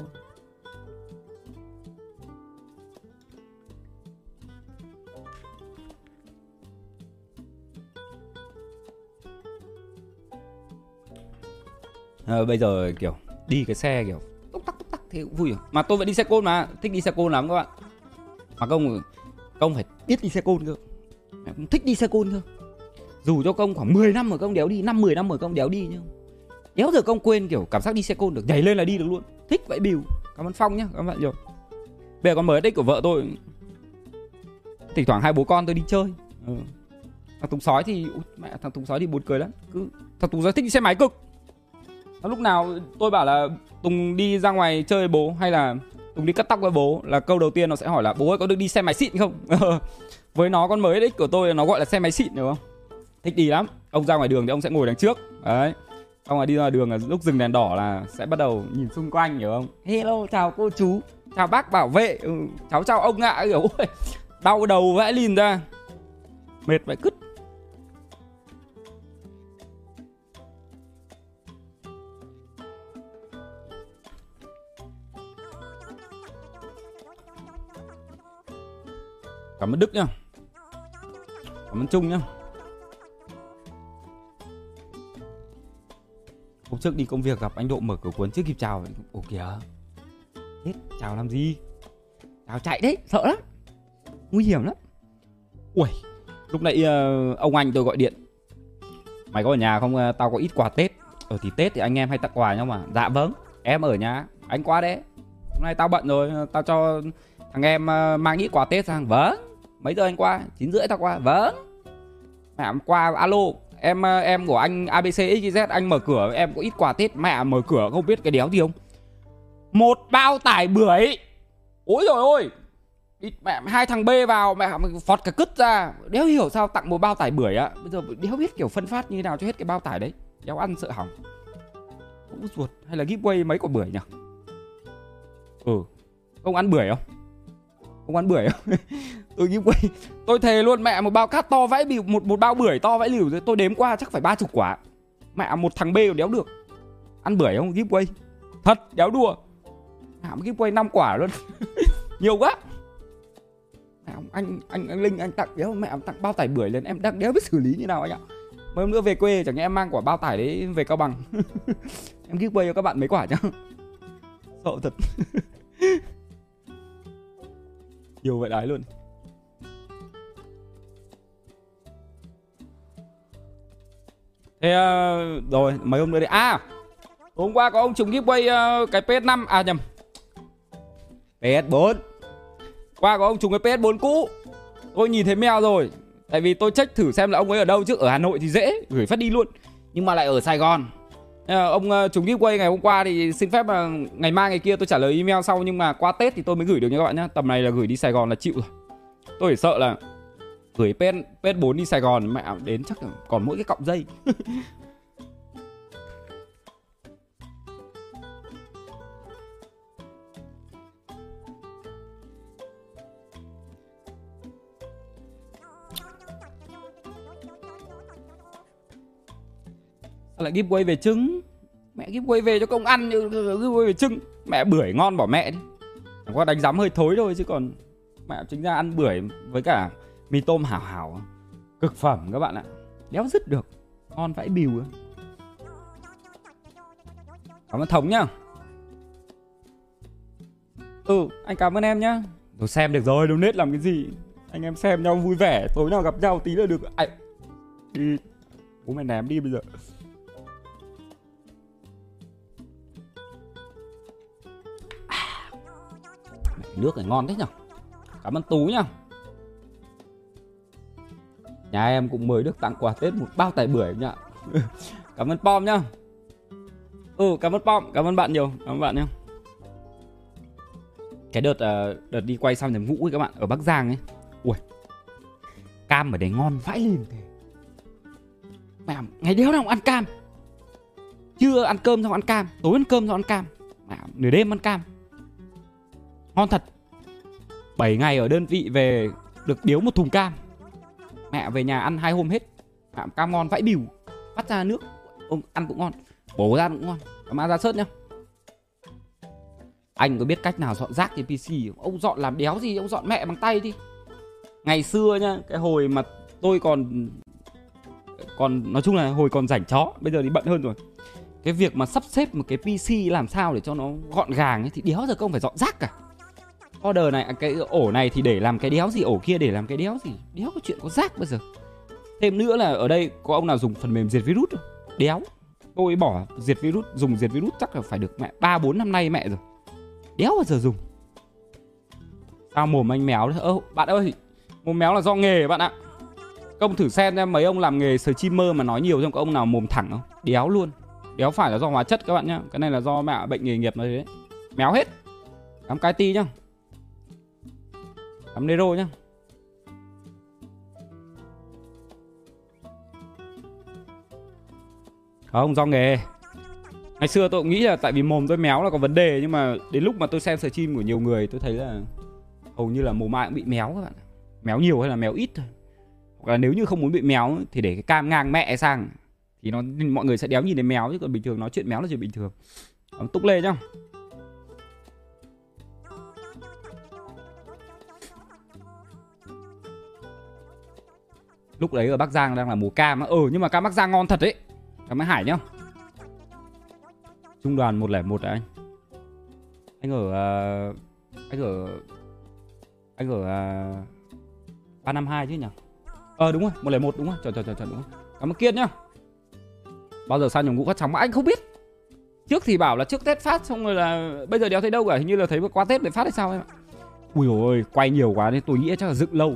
À, bây giờ kiểu đi cái xe kiểu túc tắc túc tắc thế cũng vui rồi. mà tôi vẫn đi xe côn mà thích đi xe côn lắm các bạn. Mà công công phải biết đi xe côn cơ. Cũng thích đi xe côn cơ. Dù cho công khoảng 10 năm mà công đéo đi năm 10 năm mà công đéo đi nhưng đéo giờ công quên kiểu cảm giác đi xe côn được nhảy lên là đi được luôn. Thích vậy biểu cảm ơn phong nhá các bạn rồi bây giờ con mới đích của vợ tôi. Thỉnh thoảng hai bố con tôi đi chơi. Ừ. thằng tùng sói thì Ui, mẹ thằng tùng sói thì buồn cười lắm. Cứ thằng tùng sói thích đi xe máy cực. Nó lúc nào tôi bảo là tùng đi ra ngoài chơi với bố hay là tùng đi cắt tóc với bố là câu đầu tiên nó sẽ hỏi là bố ơi có được đi xe máy xịn không? Với nó con mới đích của tôi nó gọi là xe máy xịn đúng không? Thích đi lắm. Ông ra ngoài đường thì ông sẽ ngồi đằng trước. Đấy ông mà đi ra đường là lúc dừng đèn đỏ là sẽ bắt đầu nhìn xung quanh hiểu không? Hello chào cô chú. Chào bác bảo vệ. Ừ, cháu chào ông ạ. Kiểu ôi đau đầu vãi lìn ra. Mệt vậy cứt. Cảm ơn đức nhá. Cảm ơn trung nhá hôm trước đi công việc gặp anh độ mở cửa cuốn chưa kịp chào. Ồ kìa. Chết chào làm gì? Chào chạy đấy sợ lắm. Nguy hiểm lắm. Ui lúc nãy uh, ông anh tôi gọi điện. Mày có ở nhà không? Uh, tao có ít quà tết. Ở thì tết thì anh em hay tặng quà nhau mà. Dạ vâng em ở nhà. Anh qua đấy. Hôm nay tao bận rồi tao cho thằng em uh, mang ít quà tết sang. Vâng mấy giờ anh qua? Chín rưỡi tao qua. Vâng. Mẹ qua alo em ờ, em của anh abc xyz anh mở cửa, em có ít quà tết. Mẹ mở cửa, không biết cái đéo gì không? Một bao tải bưởi. Ôi rồi ôi mẹ, hai thằng B vào, mẹ phọt cả cứt ra. Đéo hiểu sao tặng một bao tải bưởi á. Bây giờ đéo biết kiểu phân phát như thế nào cho hết cái bao tải đấy. Đéo ăn sợ hỏng. Cũng ruột, hay là giveaway mấy quả bưởi nhỉ? Ừ. Ông ăn bưởi không? Ông ăn bưởi không? Ừ, tôi quay, tôi thề luôn mẹ một bao cát to vãi bỉu một một bao bưởi to vãi lỉu rồi tôi đếm qua chắc phải ba chục quả. Mẹ một thằng B còn đéo được. Ăn bưởi không? Quay thật đéo đùa. Hãm quay năm quả luôn. Nhiều quá. Anh anh anh linh anh tặng đéo mẹ tặng bao tải bưởi lên em đang đéo biết xử lý như nào anh ạ. Mấy hôm nữa về quê chẳng nhẽ em mang quả bao tải đấy về cao bằng. Em giveaway cho các bạn mấy quả nhá sợ thật. Nhiều vậy đấy luôn. Thế uh, rồi mấy hôm nữa đi. À hôm qua có ông trùng giveaway uh, cái PS5 à nhầm. PS4 qua có ông trùng cái PS4 cũ. Tôi nhìn thấy mèo rồi Tại vì tôi check thử xem là ông ấy ở đâu chứ. Ở Hà Nội thì dễ gửi phát đi luôn. Nhưng mà lại ở Sài Gòn. Ờ, ông uh, trùng giveaway ngày hôm qua thì xin phép là ngày mai ngày kia tôi trả lời email sau. Nhưng mà qua Tết thì tôi mới gửi được nha các bạn nhé Tầm này là gửi đi Sài Gòn là chịu rồi. Tôi chỉ sợ là gửi PS, PS4 đi Sài Gòn mẹ đến chắc còn mỗi cái cọng dây. Lại giveaway về trứng? Mẹ giveaway về cho công ăn giveaway về trứng. Mẹ bưởi ngon bỏ mẹ đi. Chẳng qua đánh giám hơi thối thôi chứ còn mẹ chính ra ăn bưởi với cả mì tôm hảo hảo cực phẩm các bạn ạ. Đéo dứt được ngon vãi bìu cảm ơn thống nhá. Ừ anh cảm ơn em nhá. Tôi xem được rồi đâu nết làm cái gì? Anh em xem nhau vui vẻ tối nào gặp nhau tí là được. À, đi. Bố mẹ ném đi bây giờ. À, nước này ngon thế nhở? Cảm ơn tú nhá nhà em cũng mới được tặng quà tết một bao tải bưởi nhá cảm ơn pom nhá. Ừ cảm ơn pom cảm ơn bạn nhiều cảm ơn bạn nhá. Cái đợt uh, đợt đi quay xong thì ngũ ấy các bạn ở bắc giang ấy. Ui cam ở đấy ngon vãi lên thế. Mẹ ngày đéo nào ăn cam. Chưa ăn cơm xong ăn cam tối ăn cơm xong ăn cam. Mẹ nửa đêm ăn cam. Ngon thật. 7 ngày ở đơn vị về được điếu một thùng cam về nhà ăn hai hôm hết. Mẹ, cam ngon vãi bìu bắt ra nước ông ăn cũng ngon bổ ra cũng ngon. Mà ra sớt nhá. Anh có biết cách nào dọn rác trên pc ông dọn làm đéo gì? Ông dọn mẹ bằng tay đi. Ngày xưa nhá cái hồi mà tôi còn còn nói chung là hồi còn rảnh chó bây giờ thì bận hơn rồi. Cái việc mà sắp xếp một cái PC làm sao để cho nó gọn gàng ấy, thì đéo giờ không phải dọn rác cả order này à, cái ổ này thì để làm cái đéo gì, ổ kia để làm cái đéo gì? Đéo có chuyện có rác bây giờ. Thêm nữa là ở đây có ông nào dùng phần mềm diệt virus không? Đéo. Tôi bỏ diệt virus, dùng diệt virus chắc là phải được mẹ, ba, bốn năm nay mẹ rồi. Đéo bao giờ dùng? Sao mồm anh méo đấy ơ, bạn ơi, mồm méo là do nghề bạn ạ. Công thử xem nha, mấy ông làm nghề streamer mà nói nhiều trong có ông nào mồm thẳng không? Đéo luôn. Đéo phải là do hóa chất các bạn nhá. Cái này là do mẹ bệnh nghề nghiệp nó thế. Méo hết. Cắm cái ti nhá cắm nero nhá. Không, do nghề. Ngày xưa tôi cũng nghĩ là tại vì mồm tôi méo là có vấn đề, nhưng mà đến lúc mà tôi xem stream của nhiều người, tôi thấy là hầu như là mồm ai cũng bị méo các bạn méo nhiều hay là méo ít thôi. Hoặc là nếu như không muốn bị méo thì để cái cam ngang mẹ sang, thì nó, mọi người sẽ đéo nhìn thấy méo chứ, còn bình thường nói chuyện méo là chuyện bình thường. Ấm túc lê nhá. Lúc đấy ở bắc giang đang là mùa cam á. Ừ nhưng mà cam bắc giang ngon thật đấy cảm ơn hải nhá. Trung đoàn 101 đấy à anh? Anh ở uh, anh ở anh ở à, uh, 352 chứ nhỉ? Ờ đúng rồi 101 đúng rồi. Trời trời trời trời đúng rồi. Cảm ơn kiên nhá. Bao giờ sang nhập ngũ phát sóng mà anh không biết. Trước thì bảo là trước tết phát xong rồi là bây giờ đéo thấy đâu cả. Hình như là thấy qua tết để phát hay sao em ạ. Ui ôi quay nhiều quá nên tôi nghĩ chắc là dựng lâu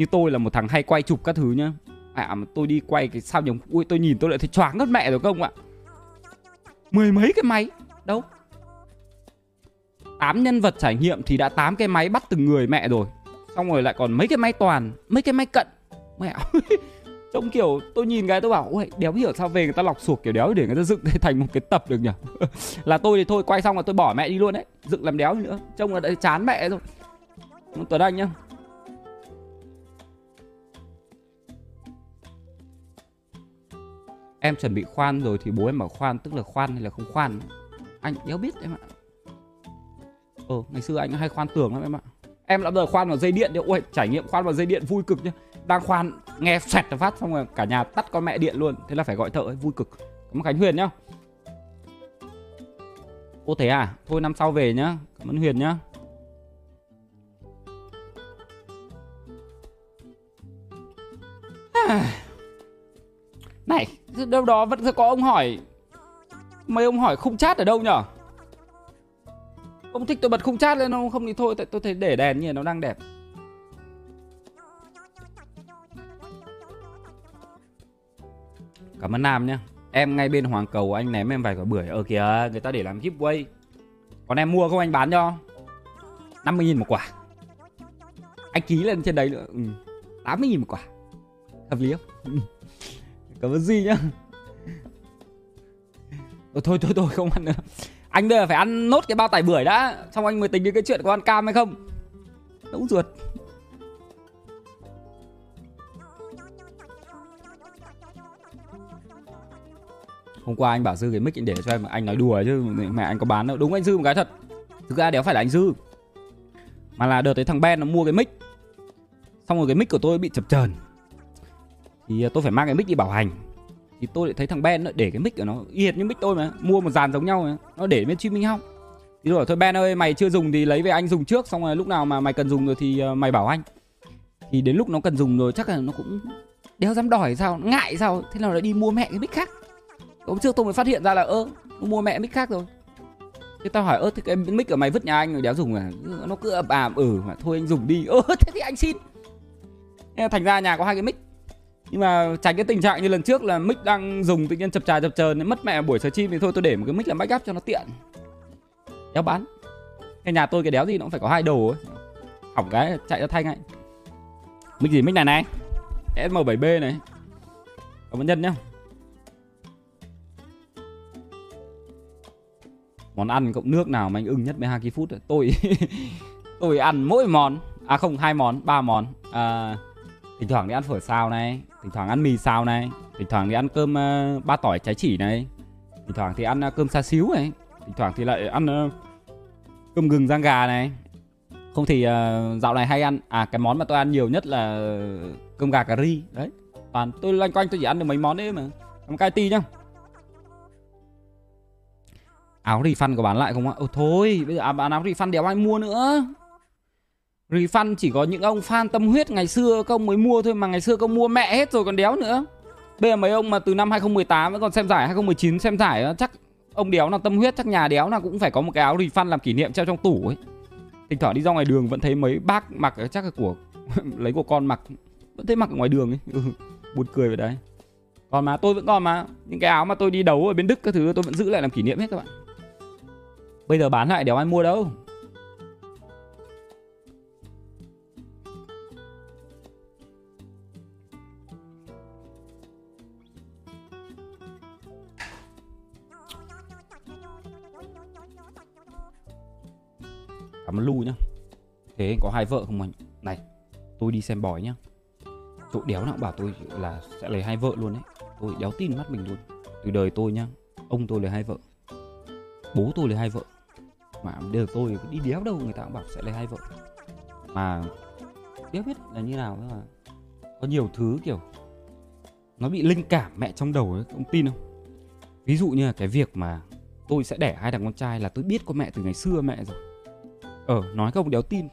như tôi là một thằng hay quay chụp các thứ nhá. À mà tôi đi quay cái sao nhầm? Ui, tôi nhìn tôi lại thấy choáng hết mẹ rồi không ạ. Mười mấy cái máy? Đâu? Tám nhân vật trải nghiệm thì đã tám cái máy bắt từng người mẹ rồi. Xong rồi lại còn mấy cái máy toàn, mấy cái máy cận. Mẹ trông kiểu tôi nhìn cái tôi bảo, ôi, đéo hiểu sao về người ta lọc suộc kiểu đéo để người ta dựng thành một cái tập được nhỉ? Là tôi thì thôi, quay xong là tôi bỏ mẹ đi luôn đấy. Dựng làm đéo nữa. Trông là đã chán mẹ rồi. Tuấn anh nhá. Em chuẩn bị khoan rồi thì bố em bảo khoan tức là khoan hay là không khoan? Anh đéo biết em ạ. Ờ ngày xưa anh hay khoan tường lắm em ạ. Em đã giờ khoan vào dây điện thì ôi trải nghiệm khoan vào dây điện vui cực nhá. Đang khoan nghe xoẹt phát xong rồi cả nhà tắt con mẹ điện luôn. Thế là phải gọi thợ ấy, vui cực. Cảm ơn khánh huyền nhá. Ô thế à? Thôi năm sau về nhá. Cảm ơn huyền nhá. Này đâu đó vẫn có ông hỏi. Mấy ông hỏi khung chat ở đâu nhở? Ông thích tôi bật khung chat lên không? Không thì thôi, tại tôi thấy để đèn như nó đang đẹp. Cảm ơn nam nhá. Em ngay bên hoàng cầu, anh ném em vài quả bưởi. Ở kìa, người ta để làm giveaway. Còn em mua không? Anh bán cho. 50 nghìn một quả. Anh ký lên trên đấy nữa. Ừ. 80 nghìn một quả. Hợp lý không? Ừ cảm ơn gì nhá. Thôi thôi thôi thôi, không ăn nữa. Anh bây giờ phải ăn nốt cái bao tải bưởi đã. Xong anh mới tính đến cái chuyện có ăn cam hay không. Nấu ruột. Hôm qua anh bảo dư cái mic anh để cho em, anh nói đùa chứ, mẹ anh có bán đâu. Đúng anh dư một cái thật. Thực ra đéo phải là anh dư. Mà là đợt thấy thằng ben nó mua cái mic. Xong rồi cái mic của tôi bị chập chờn thì à, tôi phải mang cái mic đi bảo hành. Thì tôi lại thấy thằng Ben nó để cái mic của nó y hệt như mic tôi mà, mua một dàn giống nhau mà, nó để bên streaming không thì rồi thôi Ben ơi, mày chưa dùng thì lấy về anh dùng trước, xong rồi lúc nào mà mày cần dùng rồi thì à, mày bảo anh. Thì đến lúc nó cần dùng rồi, chắc là nó cũng đéo dám đòi sao, ngại sao, thế nào lại đi mua mẹ cái mic khác. Hôm trước tôi mới phát hiện ra là, ơ, nó mua mẹ mic khác rồi. Thế tao hỏi, ơ, thế cái mic của mày vứt nhà anh rồi đéo dùng à? Nó cứ ập àm ừ mà thôi anh dùng đi. Ơ, thế thì anh xin. Thành ra nhà có hai cái mic nhưng mà tránh cái tình trạng như lần trước là mic đang dùng tự nhiên chập trà chập chờn mất mẹ buổi stream thì thôi tôi để một cái mic làm backup cho nó tiện. Đéo bán. Cái nhà tôi cái đéo gì nó cũng phải có hai đồ ấy. Hỏng cái chạy ra thanh ấy. Mic gì? Mic này này. SM7B này. Cảm ơn nhân nhá. Món ăn cộng nước nào mà anh ưng nhất 12 phút rồi tôi tôi ăn mỗi món. À không hai món ba món. À, thỉnh thoảng đi ăn phở xào này thỉnh thoảng ăn mì xào này. Thỉnh thoảng thì ăn cơm uh, ba tỏi trái chỉ này. Thỉnh thoảng thì ăn uh, cơm xa xíu này. Thỉnh thoảng thì lại ăn uh, cơm gừng rang gà này. Không thì uh, dạo này hay ăn à cái món mà tôi ăn nhiều nhất là cơm gà cà ri. Đấy. Toàn tôi loanh quanh tôi chỉ ăn được mấy món đấy mà. Ăn cai ti nhá. Áo refund có bán lại không ạ? Ồ thôi, bây giờ à, bán áo refund đéo ai mua nữa. Refund chỉ có những ông fan tâm huyết ngày xưa các ông mới mua thôi mà ngày xưa các ông mua mẹ hết rồi còn đéo nữa. Bây giờ mấy ông mà từ năm 2018 vẫn còn xem giải 2019 xem giải chắc ông đéo nào tâm huyết chắc nhà đéo nào cũng phải có một cái áo refund làm kỷ niệm treo trong tủ ấy. Thỉnh thoảng đi ra ngoài đường vẫn thấy mấy bác mặc chắc là của lấy của con mặc vẫn thấy mặc ở ngoài đường ấy. Ừ, buồn cười vậy đấy. Còn mà tôi vẫn còn mà những cái áo mà tôi đi đấu ở bên Đức các thứ tôi vẫn giữ lại làm kỷ niệm hết các bạn. Bây giờ bán lại đéo ai mua đâu. Cảm ơn Lu nhá. Thế anh có hai vợ không anh? Này, tôi đi xem bói nhá. Chỗ đéo nào bảo tôi là sẽ lấy hai vợ luôn đấy Tôi đéo tin mắt mình luôn. Từ đời tôi nhá, Ông tôi lấy hai vợ, Bố tôi lấy hai vợ. Mà đời tôi đi đéo đâu, người ta cũng bảo sẽ lấy hai vợ. Mà Đéo biết là như nào mà. Có nhiều thứ kiểu, Nó bị linh cảm mẹ trong đầu ấy, Ông tin không? Ví dụ như là cái việc mà Tôi sẽ đẻ hai thằng con trai là tôi biết con mẹ từ ngày xưa mẹ rồi. Ờ nói các ông đéo tin.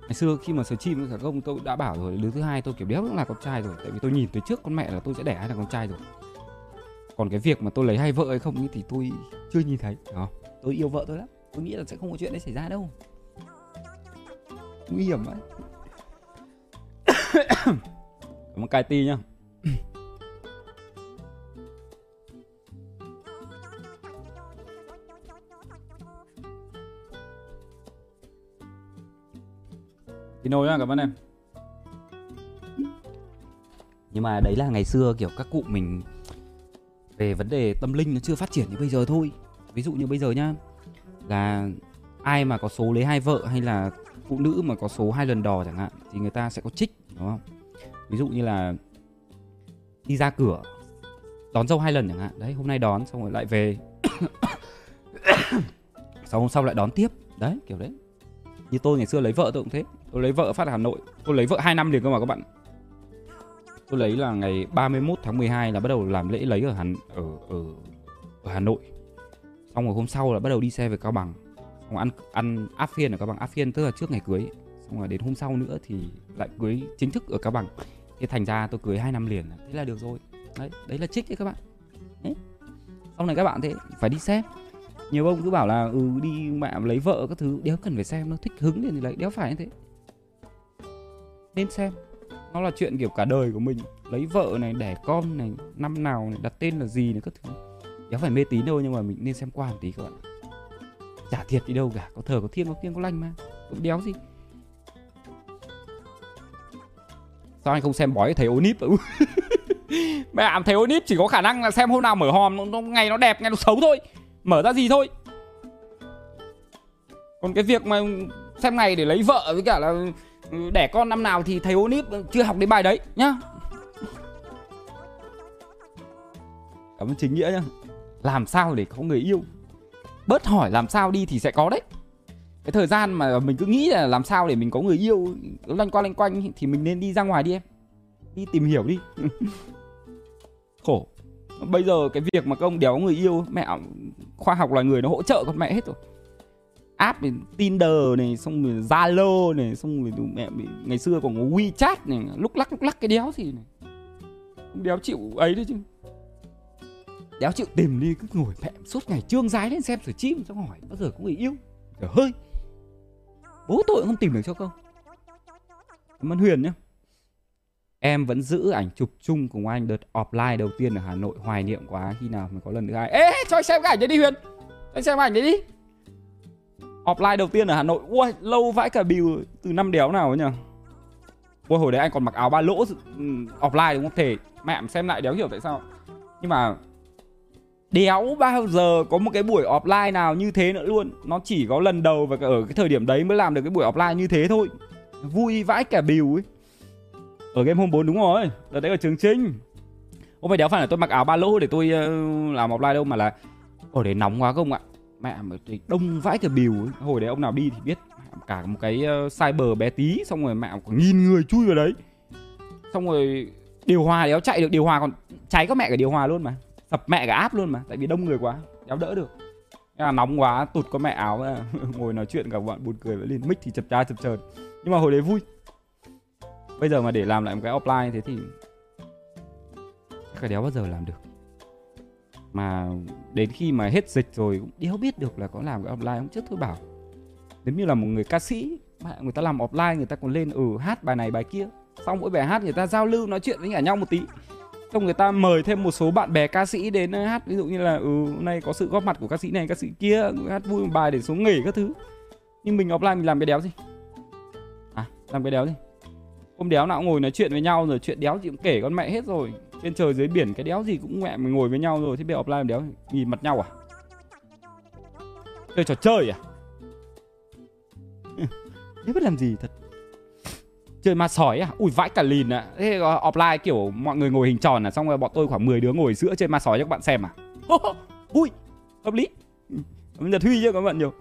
Ngày xưa khi mà sờ chim với cả các ông tôi đã bảo rồi Đứa thứ hai tôi kiểu đéo cũng là con trai rồi Tại vì tôi nhìn từ trước con mẹ là tôi sẽ đẻ hai thằng con trai rồi. Còn cái việc mà tôi lấy hai vợ hay không thì tôi chưa nhìn thấy đó. Tôi yêu vợ tôi lắm Tôi nghĩ là sẽ không có chuyện đấy xảy ra đâu. Nguy hiểm vậy Cảm ơn Kai Ti nhá Pino nhá, cảm ơn em. Nhưng mà đấy là ngày xưa kiểu các cụ mình Về vấn đề tâm linh nó chưa phát triển như bây giờ thôi. Ví dụ như bây giờ nhá Là ai mà có số lấy hai vợ hay là phụ nữ mà có số hai lần đò chẳng hạn Thì người ta sẽ có trích đúng không? Ví dụ như là đi ra cửa đón dâu hai lần chẳng hạn. Đấy hôm nay đón xong rồi lại về. Sau hôm sau lại đón tiếp. Đấy kiểu đấy. Như tôi ngày xưa lấy vợ tôi cũng thế. Tôi lấy vợ phát ở Hà Nội. Tôi lấy vợ 2 năm liền cơ mà các bạn. Tôi lấy là ngày 31 tháng 12 là bắt đầu làm lễ lấy ở Hà, ở, ở, ở Hà Nội. Xong rồi hôm sau là bắt đầu đi xe về Cao Bằng. Xong rồi ăn ăn áp phiên ở Cao Bằng. Áp phiên tức là trước ngày cưới. Xong rồi đến hôm sau nữa thì lại cưới chính thức ở Cao Bằng. Thế thành ra tôi cưới 2 năm liền. Thế là được rồi. Đấy, đấy là trích đấy các bạn. Đấy. Sau này các bạn thế phải đi xem. Nhiều ông cứ bảo là ừ đi mẹ lấy vợ các thứ đéo cần phải xem nó thích hứng thì lấy đéo phải như thế nên xem. Nó là chuyện kiểu cả đời của mình. Lấy vợ này đẻ con này năm nào này đặt tên là gì này các thứ. Đéo phải mê tín đâu nhưng mà mình nên xem qua một tí các bạn chả thiệt đi đâu cả. Có thờ có thiêng có kiêng có lành mà. Cũng đéo gì. Sao anh không xem bói thấy ô nít mẹ ảm thấy ô chỉ có khả năng là xem hôm nào mở hòm nó, nó ngày nó đẹp ngày nó xấu thôi. Mở ra gì thôi. Còn cái việc mà xem ngày để lấy vợ với cả là đẻ con năm nào thì thầy ô níp chưa học đến bài đấy nhá. Cảm ơn chính nghĩa nhá. Làm sao để có người yêu? Bớt hỏi làm sao đi thì sẽ có đấy. Cái thời gian mà mình cứ nghĩ là làm sao để mình có người yêu loanh quanh loanh quanh thì mình nên đi ra ngoài đi em. Đi tìm hiểu đi. Khổ. Bây giờ cái việc mà các ông đéo người yêu mẹ khoa học là người nó hỗ trợ con mẹ hết rồi app này, tinder này, xong rồi zalo này, xong rồi mẹ bị, ngày xưa còn có wechat này, lúc lắc lúc lắc cái đéo gì này. Đéo chịu ấy đấy chứ. Đéo chịu tìm đi, cứ ngồi mẹ suốt ngày trương dái lên xem sửa chim xong hỏi, bao giờ có người yêu. Trời hơi bố tội không tìm được cho câu cảm ơn huyền nhá. Em vẫn giữ ảnh chụp chung cùng anh đợt offline đầu tiên ở Hà Nội, Hoài niệm quá khi nào mới có lần thứ hai. Ê, cho anh xem cái ảnh đấy đi Huyền. Anh xem ảnh đấy đi. Offline đầu tiên ở Hà Nội. Ui lâu vãi cả bìu Từ năm đéo nào ấy nhỉ? Ui hồi đấy anh còn mặc áo ba lỗ ừ, Offline đúng không? Thể Mẹ xem lại đéo hiểu tại sao. Nhưng mà Đéo bao giờ có một cái buổi offline nào như thế nữa luôn. Nó chỉ có lần đầu và ở cái thời điểm đấy mới làm được cái buổi offline như thế thôi. Vui vãi cả bìu ấy. Ở game hôm 4 đúng rồi Đợt đấy ở trường trinh. Không phải đéo phải là tôi mặc áo ba lỗ để tôi uh, làm offline đâu Mà là Ở đấy nóng quá không ạ? Mẹ mà đông vãi cả bìu ấy. Hồi đấy ông nào đi thì biết. Cả một cái ờ, cyber bé tí, Xong rồi mẹ có nghìn người chui vào đấy. Xong rồi điều hòa đéo chạy được, Điều hòa còn cháy có mẹ cả điều hòa luôn mà. Sập mẹ cả áp luôn mà, Tại vì đông người quá, Đéo đỡ được. Là nóng quá, tụt có mẹ áo ra, ngồi nói chuyện cả bọn buồn cười với lên mic thì chập cha chập chờn. Nhưng mà hồi đấy vui. Bây giờ mà để làm lại một cái offline thế thì, cái đéo bao giờ làm được? Mà đến khi mà hết dịch rồi cũng đéo biết được là có làm cái offline không? Trước thôi bảo, nếu như là một người ca sĩ, mà người ta làm offline, người ta còn lên ừ hát bài này bài kia, xong mỗi bài hát người ta giao lưu, nói chuyện với cả nhau một tí. Xong người ta mời thêm một số bạn bè ca sĩ đến ờ, hát, ví dụ như là ừ hôm nay có sự góp mặt của ca sĩ này, ca sĩ kia, hát vui một bài để xuống nghỉ các thứ. Nhưng mình offline mình làm cái đéo gì? À làm cái đéo gì? Hôm đéo nào cũng ngồi nói chuyện với nhau rồi, chuyện đéo gì cũng kể con mẹ hết rồi trên trời dưới biển cái đéo gì cũng mẹ mình ngồi với nhau rồi, thế bây giờ offline đéo nhìn mặt nhau à? Chơi trò chơi à? Thế biết làm gì thật? Chơi ma sói à? Ui, vãi cả lìn à thế offline kiểu mọi người ngồi hình tròn à? Xong rồi bọn tôi khoảng 10 đứa ngồi giữa chơi ma sói cho các bạn xem à? Ui, hợp lý. Bây giờ huy chứ các bạn nhiều.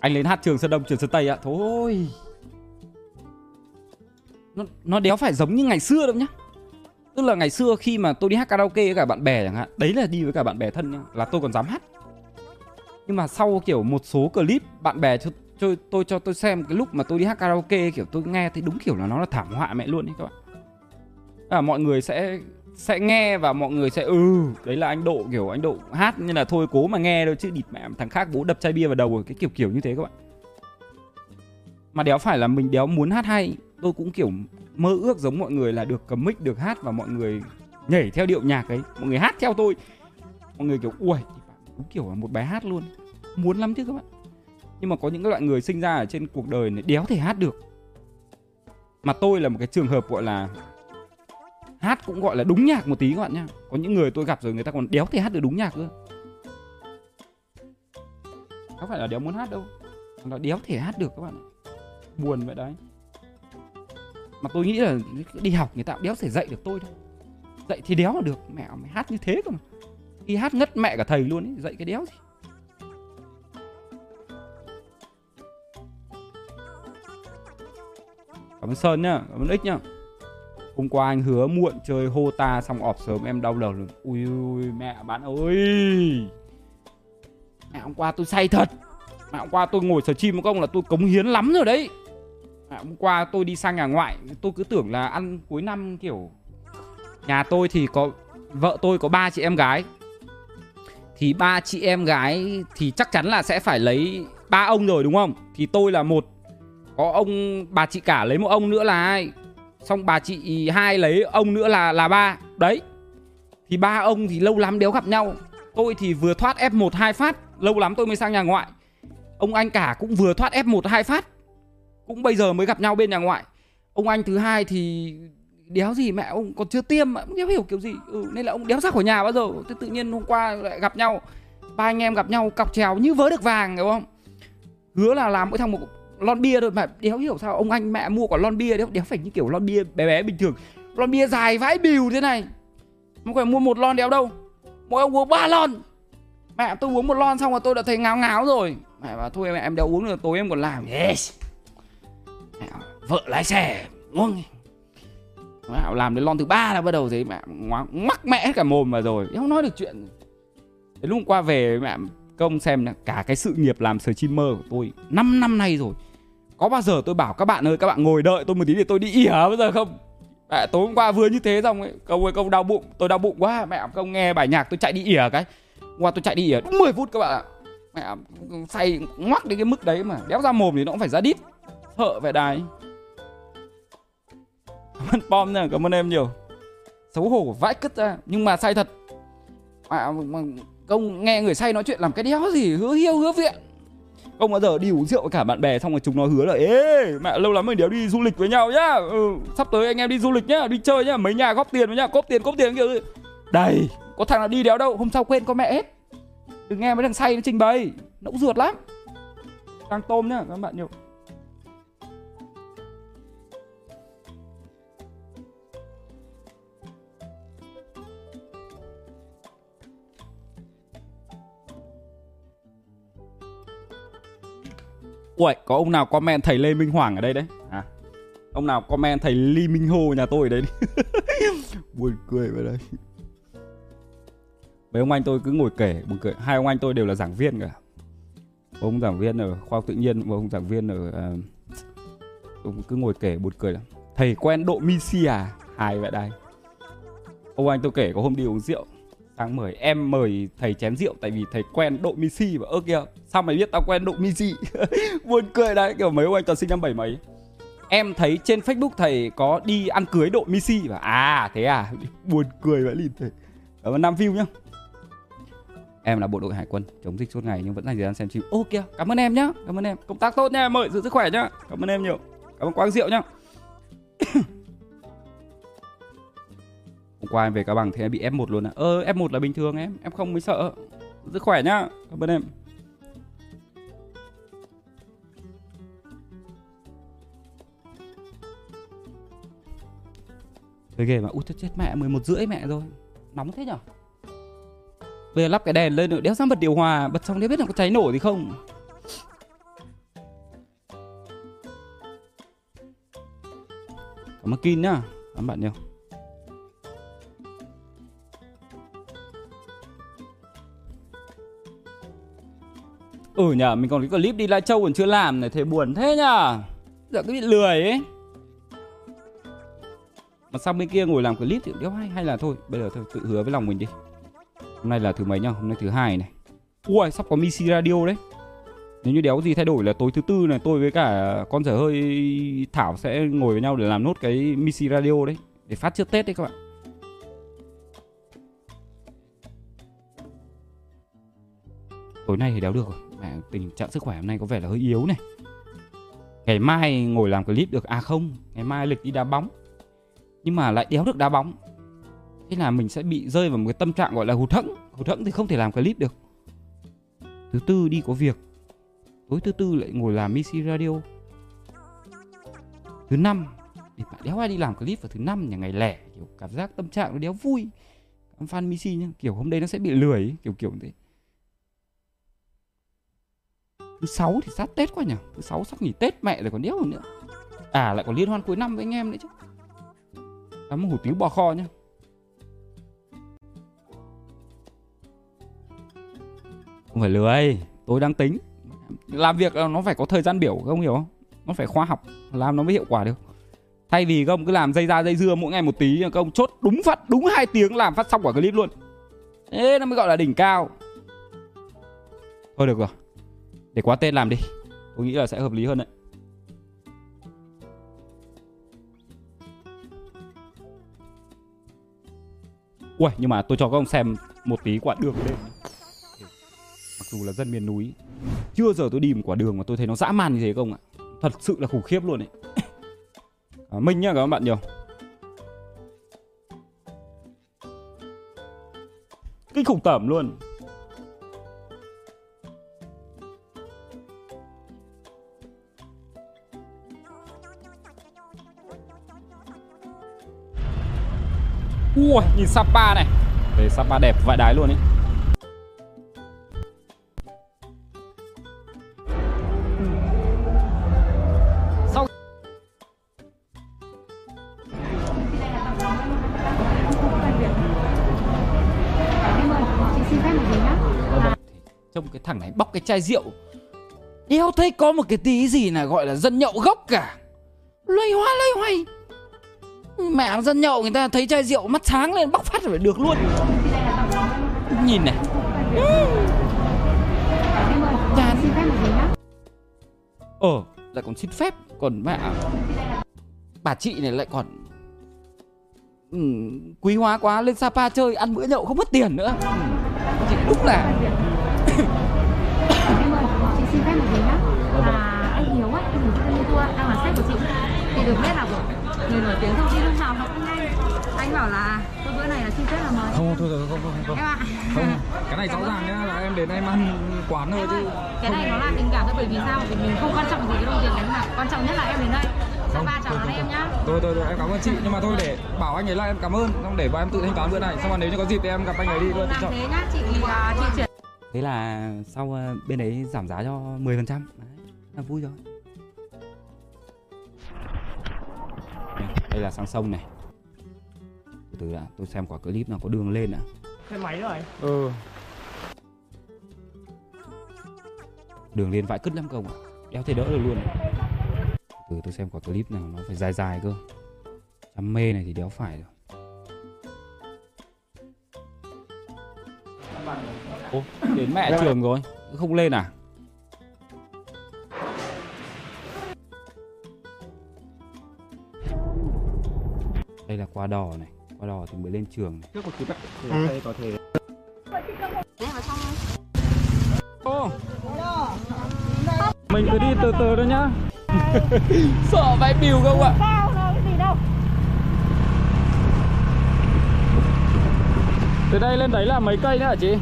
Anh lên hát trường sơn đông, trường sơn tây ạ. Thôi nó nó đéo phải giống như ngày xưa đâu nhá. Tức là ngày xưa khi mà tôi đi hát karaoke với cả bạn bè chẳng hạn. Đấy là đi với cả bạn bè thân nhá là tôi còn dám hát. Nhưng mà sau kiểu một số clip bạn bè cho tôi, tôi cho tôi xem cái lúc mà tôi đi hát karaoke kiểu tôi nghe thấy đúng kiểu là nó là thảm họa mẹ luôn đấy các bạn. À, mọi người sẽ sẽ nghe và mọi người sẽ ừ đấy là anh độ kiểu anh độ hát nên là thôi cố mà nghe thôi chứ địt mẹ thằng khác bố đập chai bia vào đầu rồi cái kiểu kiểu như thế các bạn. Mà đéo phải là mình đéo muốn hát hay tôi cũng kiểu mơ ước giống mọi người là được cầm mic, được hát và mọi người nhảy theo điệu nhạc ấy. Mọi người hát theo tôi. Mọi người kiểu ui đúng kiểu là một bài hát luôn. Muốn lắm chứ các bạn. Nhưng mà có những cái loại người sinh ra ở trên cuộc đời này đéo thể hát được. Mà tôi là một cái trường hợp gọi là hát cũng gọi là đúng nhạc một tí các bạn nhá. Có những người tôi gặp rồi người ta còn đéo thể hát được đúng nhạc cơ. Không phải là đéo muốn hát đâu là đéo thể hát được các bạn buồn vậy đấy mà tôi nghĩ là đi học người ta đéo thể dạy được tôi đâu dạy thì đéo là được, mẹ mày hát như thế cơ mà. Khi hát ngất mẹ cả thầy luôn ấy, dạy cái đéo gì. Cảm ơn sơn nhá, cảm ơn ích nhá. Hôm qua anh hứa muộn chơi hô ta xong ọp sớm em đau đầu luôn. Ui ui mẹ bạn ơi. Mẹ hôm qua tôi say thật. Mẹ hôm qua tôi ngồi sờ chim một công là tôi cống hiến lắm rồi đấy à, hôm qua tôi đi sang nhà ngoại tôi cứ tưởng là ăn cuối năm kiểu nhà tôi thì có vợ tôi có ba chị em gái. Thì ba chị em gái thì chắc chắn là sẽ phải lấy ba ông rồi đúng không? Thì tôi là một có ông bà chị cả lấy một ông nữa là ai? Xong bà chị hai lấy ông nữa là là ba. Đấy. Thì ba ông thì lâu lắm đéo gặp nhau. Tôi thì vừa thoát f 1 hai phát lâu lắm tôi mới sang nhà ngoại. Ông anh cả cũng vừa thoát f 1 hai phát cũng bây giờ mới gặp nhau bên nhà ngoại. Ông anh thứ hai thì đéo gì mẹ ông còn chưa tiêm mà đéo hiểu kiểu gì. Ừ, nên là ông đéo ra khỏi nhà bao giờ. Thế tự nhiên hôm qua lại gặp nhau ba anh em gặp nhau cọc trèo như vớ được vàng hiểu không? Hứa là làm mỗi thằng một lon bia thôi mà đéo hiểu sao ông anh mẹ mua quả lon bia đéo đéo phải như kiểu lon bia bé bé bình thường. Lon bia dài vãi bìu thế này. Không phải mua một lon đéo đâu. Mỗi ông uống ba lon. Mẹ tôi uống một lon xong rồi tôi đã thấy ngáo ngáo rồi. Mẹ bảo thôi mẹ em đéo uống được tối em còn làm. Yes vợ lái xe ngon mẹ, làm đến lon thứ ba là bắt đầu thấy mẹ mắc mẹ hết cả mồm mà rồi. Không nói được chuyện. Đến lúc qua về mẹ công xem là cả cái sự nghiệp làm streamer của tôi 5 năm nay rồi. Có bao giờ tôi bảo các bạn ơi các bạn ngồi đợi tôi một tí để tôi đi ỉa bây giờ không? Mẹ tối hôm qua vừa như thế xong ấy công ơi công đau bụng tôi đau bụng quá. Mẹ công nghe bài nhạc tôi chạy đi ỉa cái? Qua tôi chạy đi ỉa đúng 10 phút các bạn ạ. Mẹ say ngoắc đến cái mức đấy mà đéo ra mồm thì nó cũng phải ra đít. Thợ vậy đài. Cảm ơn pom nha cảm ơn em nhiều. Xấu hổ vãi cứt ra nhưng mà say thật. À, mà, mà công nghe người say nói chuyện làm cái đéo gì hứa hiêu hứa viện Công bao giờ đi uống rượu với cả bạn bè xong rồi chúng nó hứa là ê mẹ lâu lắm mình đéo đi du lịch với nhau nhá. Ừ, sắp tới anh em đi du lịch nhá đi chơi nhá mấy nhà góp tiền với nhau góp tiền góp tiền kiểu gì. Đây có thằng nào đi đéo đâu hôm sau quên con mẹ hết. Đừng nghe mấy thằng say nó trình bày nó cũng ruột lắm. Đang tôm nhá các bạn nhiều. Ui, có ông nào comment thầy Lê Minh Hoàng ở đây đấy? À, ông nào comment thầy Lee Minh Hồ nhà tôi ở đây đi. buồn cười vậy đây mấy ông anh tôi cứ ngồi kể buồn cười. Hai ông anh tôi đều là giảng viên cả. Ông giảng viên ở khoa học tự nhiên và ông giảng viên ở uh, ông cứ ngồi kể buồn cười lắm. Thầy quen độ Mi à hài vậy đây. Ông anh tôi kể có hôm đi uống rượu tháng 10 em mời thầy chén rượu tại vì thầy quen độ Missy và ơ kìa, sao mày biết tao quen độ Missy buồn cười đấy, kiểu mấy ông anh toàn sinh năm bảy mấy. Em thấy trên Facebook thầy có đi ăn cưới độ Missy và à thế à? Buồn cười vậy liền thầy. Ở ơn năm view nhá. Em là bộ đội hải quân, chống dịch suốt ngày nhưng vẫn dành thời gian xem phim. Ô kìa, cảm ơn em nhá, cảm ơn em. Công tác tốt nha em ơi, giữ sức khỏe nhá. Cảm ơn em nhiều. Cảm ơn quang rượu nhá. qua em về cao bằng thì em bị f 1 luôn à ơ, f 1 là bình thường em em không mới sợ. Giữ sức khỏe nhá, cảm ơn em. Cái ghê mà út chết mẹ 11 rưỡi mẹ rồi. Nóng thế nhở? Bây giờ lắp cái đèn lên nữa, Đéo ra bật điều hòa, Bật xong đéo biết là có cháy nổ gì không. Cảm ơn Kin nhá, Cảm bạn nhiều. Ừ nhờ, mình còn cái clip đi Lai Châu còn chưa làm này Thế buồn thế nhờ. Giờ cứ bị lười ấy. Mà sang bên kia ngồi làm clip thì đéo hay Hay là thôi, Bây giờ thôi, tự hứa với lòng mình đi. Hôm nay là thứ mấy nhá Hôm nay thứ hai này. Ui, sắp có Missy Radio đấy. Nếu như đéo gì thay đổi là tối thứ tư này, Tôi với cả con dở hơi Thảo sẽ ngồi với nhau để làm nốt cái Missy Radio đấy, Để phát trước Tết đấy các bạn. Tối nay thì đéo được rồi. Mẹ tình trạng sức khỏe hôm nay có vẻ là hơi yếu này. Ngày mai ngồi làm clip được À không Ngày mai lịch đi đá bóng. Nhưng mà lại đéo được đá bóng. Thế là mình sẽ bị rơi vào một cái tâm trạng gọi là hụt hẫng. Hụt hẫng thì không thể làm clip được. Thứ tư đi có việc. Tối thứ tư lại ngồi làm mc Radio. Thứ năm thì bạn đéo ai đi làm clip vào thứ năm nhà ngày lẻ kiểu cảm giác tâm trạng nó đéo vui. Fan Missy nhá kiểu hôm nay nó sẽ bị lười ấy, kiểu kiểu thế thứ sáu thì sát tết quá nhỉ? Thứ sáu sắp nghỉ tết mẹ rồi còn đéo nữa. À lại còn liên hoan cuối năm với anh em nữa chứ. Ơn hủ tiếu bò kho nhá. Không phải lười tôi đang tính. Làm việc nó phải có thời gian biểu không hiểu không? Nó phải khoa học làm nó mới hiệu quả được. Thay vì công cứ làm dây ra dây dưa mỗi ngày một tí công chốt đúng phát đúng hai tiếng làm phát xong quả clip luôn. Thế nó mới gọi là đỉnh cao. Thôi được rồi để quá tên làm đi. Tôi nghĩ là sẽ hợp lý hơn đấy. Ui nhưng mà tôi cho các ông xem một tí quả đường lên. Mặc dù là dân miền núi chưa giờ tôi đi một quả đường mà tôi thấy nó dã man như thế không ạ? Thật sự là khủng khiếp luôn đấy à, minh nhá các bạn nhiều. Kinh khủng tởm luôn. Ui, nhìn Sapa này. Về Sapa đẹp vãi đái luôn ấy Sau Trông cái thằng này bóc cái chai rượu. Đéo thấy có một cái tí gì là gọi là dân nhậu gốc cả. Loay hoa loay hoay. Mẹ dân nhậu người ta thấy chai rượu mắt sáng lên bóc phát phải được luôn. Nhìn này. Chán. Ờ lại còn xin phép Còn mẹ Bà chị này lại còn ừ, Quý hóa quá lên Sapa chơi Ăn bữa nhậu không mất tiền nữa. Ừ, Chị đúng là chị xin phép một gì nhá. Là anh Hiếu ấy anh Hiếu Travel Tour đang là sếp của chị thì được biết là của người nổi tiếng thông tin lúc nào nó cũng nhanh anh bảo là tôi bữa này là xin phép là mời. Không thôi rồi không không không em ạ. Không cái này rõ ràng nhá là em đến em ăn quán thôi chứ cái này nó là tình cảm thôi bởi vì sao? Vì mình không quan trọng gì cái đồng tiền đấy mà. Quan trọng nhất là em đến đây. Không, ba chào đón em nhá. Thôi thôi thôi em cảm ơn chị. Nhưng mà thôi để bảo anh ấy là em cảm ơn. Xong để bọn em tự thanh toán bữa này. Xong rồi nếu như có dịp thì em gặp anh ấy đi. Luôn làm thế nhá chị à, chị chuyển. Thế là sau ờ, bên đấy giảm giá cho 10% Đấy, là vui rồi Đây là sang sông này Từ từ đã, tôi xem quả clip nào có đường lên ạ. Xe máy rồi Ừ. Đường lên vãi cứt lắm không ạ? Đéo thể đỡ được luôn. Từ tôi xem quả clip nào nó phải dài dài cơ. Đam mê này thì đéo phải rồi. Ô, đến mẹ trường rồi, không lên à? Qua đò này, qua đò thì mới lên trường này. Trước một Thì ở đây có thể Ô. Mình cứ đi từ từ thôi nhá. Sợ vãi bìu không ạ? Cao đâu cái gì đâu Từ đây lên đấy là mấy cây nữa hả chị?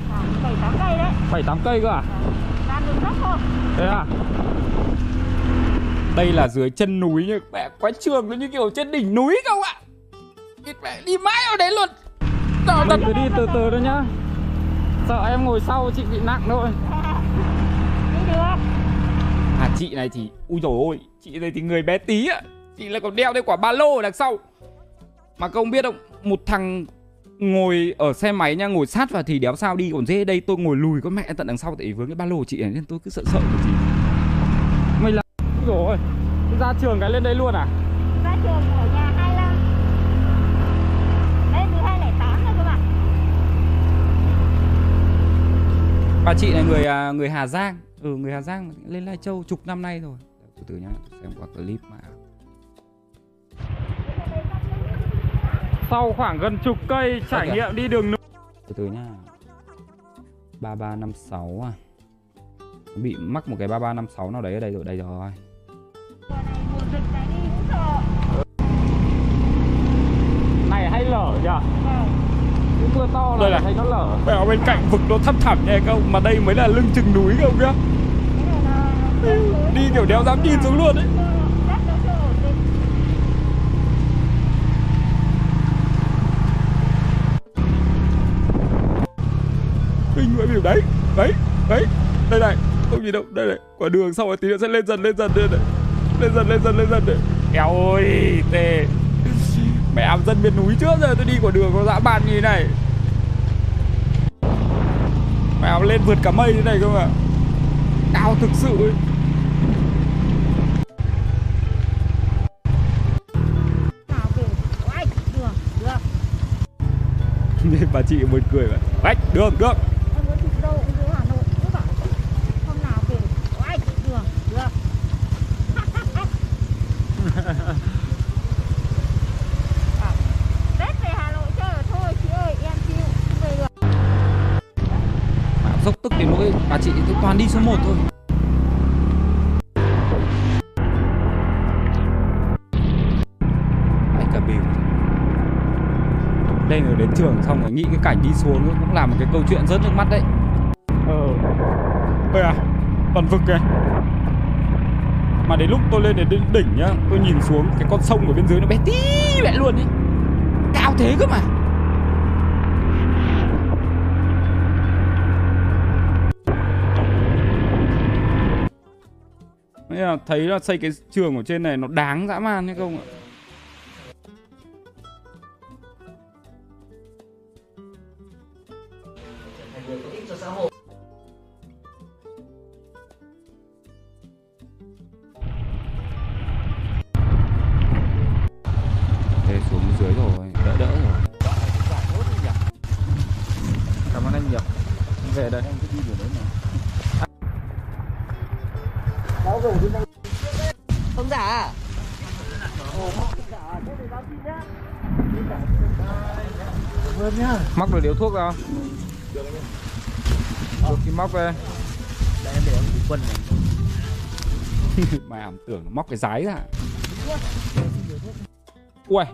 bảy tám cây đấy 7 8 cây cơ à? Làm đường dốc thôi Thế à? Đây là dưới chân núi nhưng mẹ quái trường nó như kiểu trên đỉnh núi không ạ? Đi mãi ở đấy luôn. Sợ Mình cứ đi từ từ thôi nhá. Sợ em ngồi sau chị bị nặng thôi. Đi được À chị này thì ui dồi ôi, chị này thì người bé tí ạ. Chị lại còn đeo cái quả ba lô ở đằng sau. Mà không biết không, một thằng ngồi ở xe máy nha, ngồi sát vào thì đéo sao đi còn dễ đây tôi ngồi lùi con mẹ tận đằng sau tại vì vướng cái ba lô của chị này nên tôi cứ sợ sợ của chị. Mày là Ui dồi ôi, ra trường cái lên đây luôn à? Ra trường ở nhà 25 Lên từ 208 rồi cơ mà Bà chị này người à, người Hà Giang. Ừ người Hà Giang lên Lai Châu chục năm nay rồi. Từ từ nhá xem qua clip mà. Sau khoảng gần chục cây trải kìa. nghiệm đi đường núi Từ từ nhá. 3356 à. Bị mắc một cái 3356 nào đấy ở đây rồi Đây rồi. Này hay lở nhỉ Vâng Cái mưa to Đây là này. thấy nó lở. Ở bên cạnh vực nó thấp thẳm nha không Mà đây mới là lưng chừng núi nhá Cái này là Đi kiểu đéo dám nhìn xuống luôn ấy. Đất nó chưa ổn định Kinh vậy biểu đấy. Đấy Đấy. Đây này Không nhìn đâu. Đây này Quả đường sau rồi tí nữa sẽ lên dần lên dần đây này. Lên dần lên dần lên dần này. Eo ơi Tê Mẹ em dân miền núi trước giờ tôi đi quả đường có dã man như thế này. Mẹ em lên vượt cả mây thế này không ạ Cao thực sự ấy. Được bà chị buồn cười vậy Bách đường đường Em muốn chụp đâu cũng dưới Hà Nội Cứ bảo Hôm nào kìa Oai Đường Được Bảo, Tết về Hà Nội chơi rồi thôi chị ơi em chịu không về được Mà dốc tức đến nỗi bà chị tôi 1 thôi. Anh cả bìu Đây rồi đến trường xong rồi nghĩ cái cảnh đi xuống cũng là một cái câu chuyện rất nước mắt đấy. Ờ. Ơi à Toàn vực kìa Mà đến lúc tôi lên đến đỉnh- nhá Tôi nhìn xuống cái con sông ở bên dưới nó bé tí mẹ luôn ý Cao thế cơ mà Là thấy là xây cái trường ở trên này nó đáng dã man hay không ạ? Móc được điếu thuốc không? Được thì móc về. Đây em để ông quân này Mày ảm tưởng móc cái giấy ra. Ui,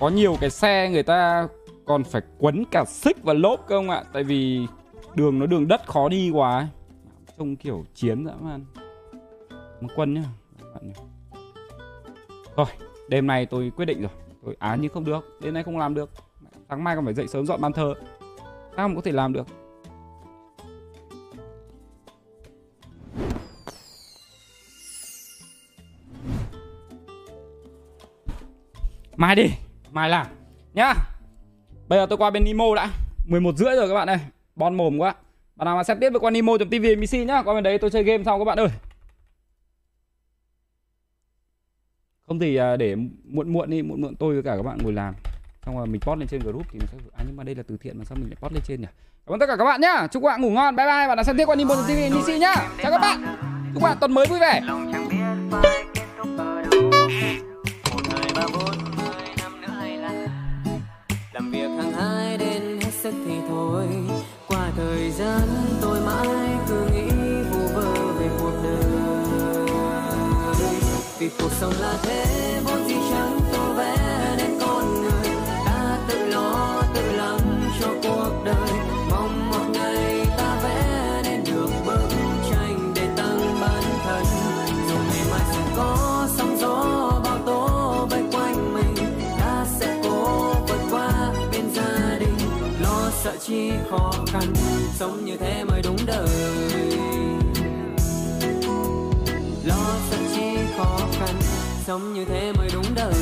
có nhiều cái xe người ta còn phải quấn cả xích và lốp cơ không ạ? Tại vì đường nó đường đất khó đi quá ấy. Trông kiểu chiến dã man. Một quân nhá. bạn nhá. Rồi, đêm nay tôi quyết định rồi. Tôi á à, nhưng không được, đêm nay không làm được. Sáng mai còn phải dậy sớm dọn bàn thờ. Sao mà có thể làm được? Mai đi, mai làm. Nhá. Bây giờ tôi qua bên Nemo đã. 11 rưỡi rồi các bạn ơi. Bon mồm quá. Bạn nào mà xem tiếp với qua Nemo.tv MC nhá. Qua bên đấy tôi chơi game xong các bạn ơi. Không thì à, để muộn muộn đi, muộn muộn tôi với cả các bạn ngồi làm. Xong rồi mình post lên trên group thì nó sẽ à nhưng mà đây là từ thiện mà sao mình lại post lên trên nhỉ? Cảm ơn tất cả các bạn nhá. Chúc các bạn ngủ ngon. Bye bye. Và đã xem tiếp qua Nemo.tv NC nhá. Chào các bạn. Chúc các bạn tuần mới vui vẻ. Làm việc vì cuộc sống là thế vốn gì chẳng tô vẽ nên con người, ta tự lo, tự lắng cho cuộc đời. Mong một ngày ta vẽ nên được bức tranh để tăng bản thân. Dù ngày mai sẽ có sóng gió bao tố vây quanh mình, ta sẽ cố vượt qua bên gia đình. Lo sợ chi khó khăn, sống như thế mới đúng đời. Sống như thế mới đúng đời.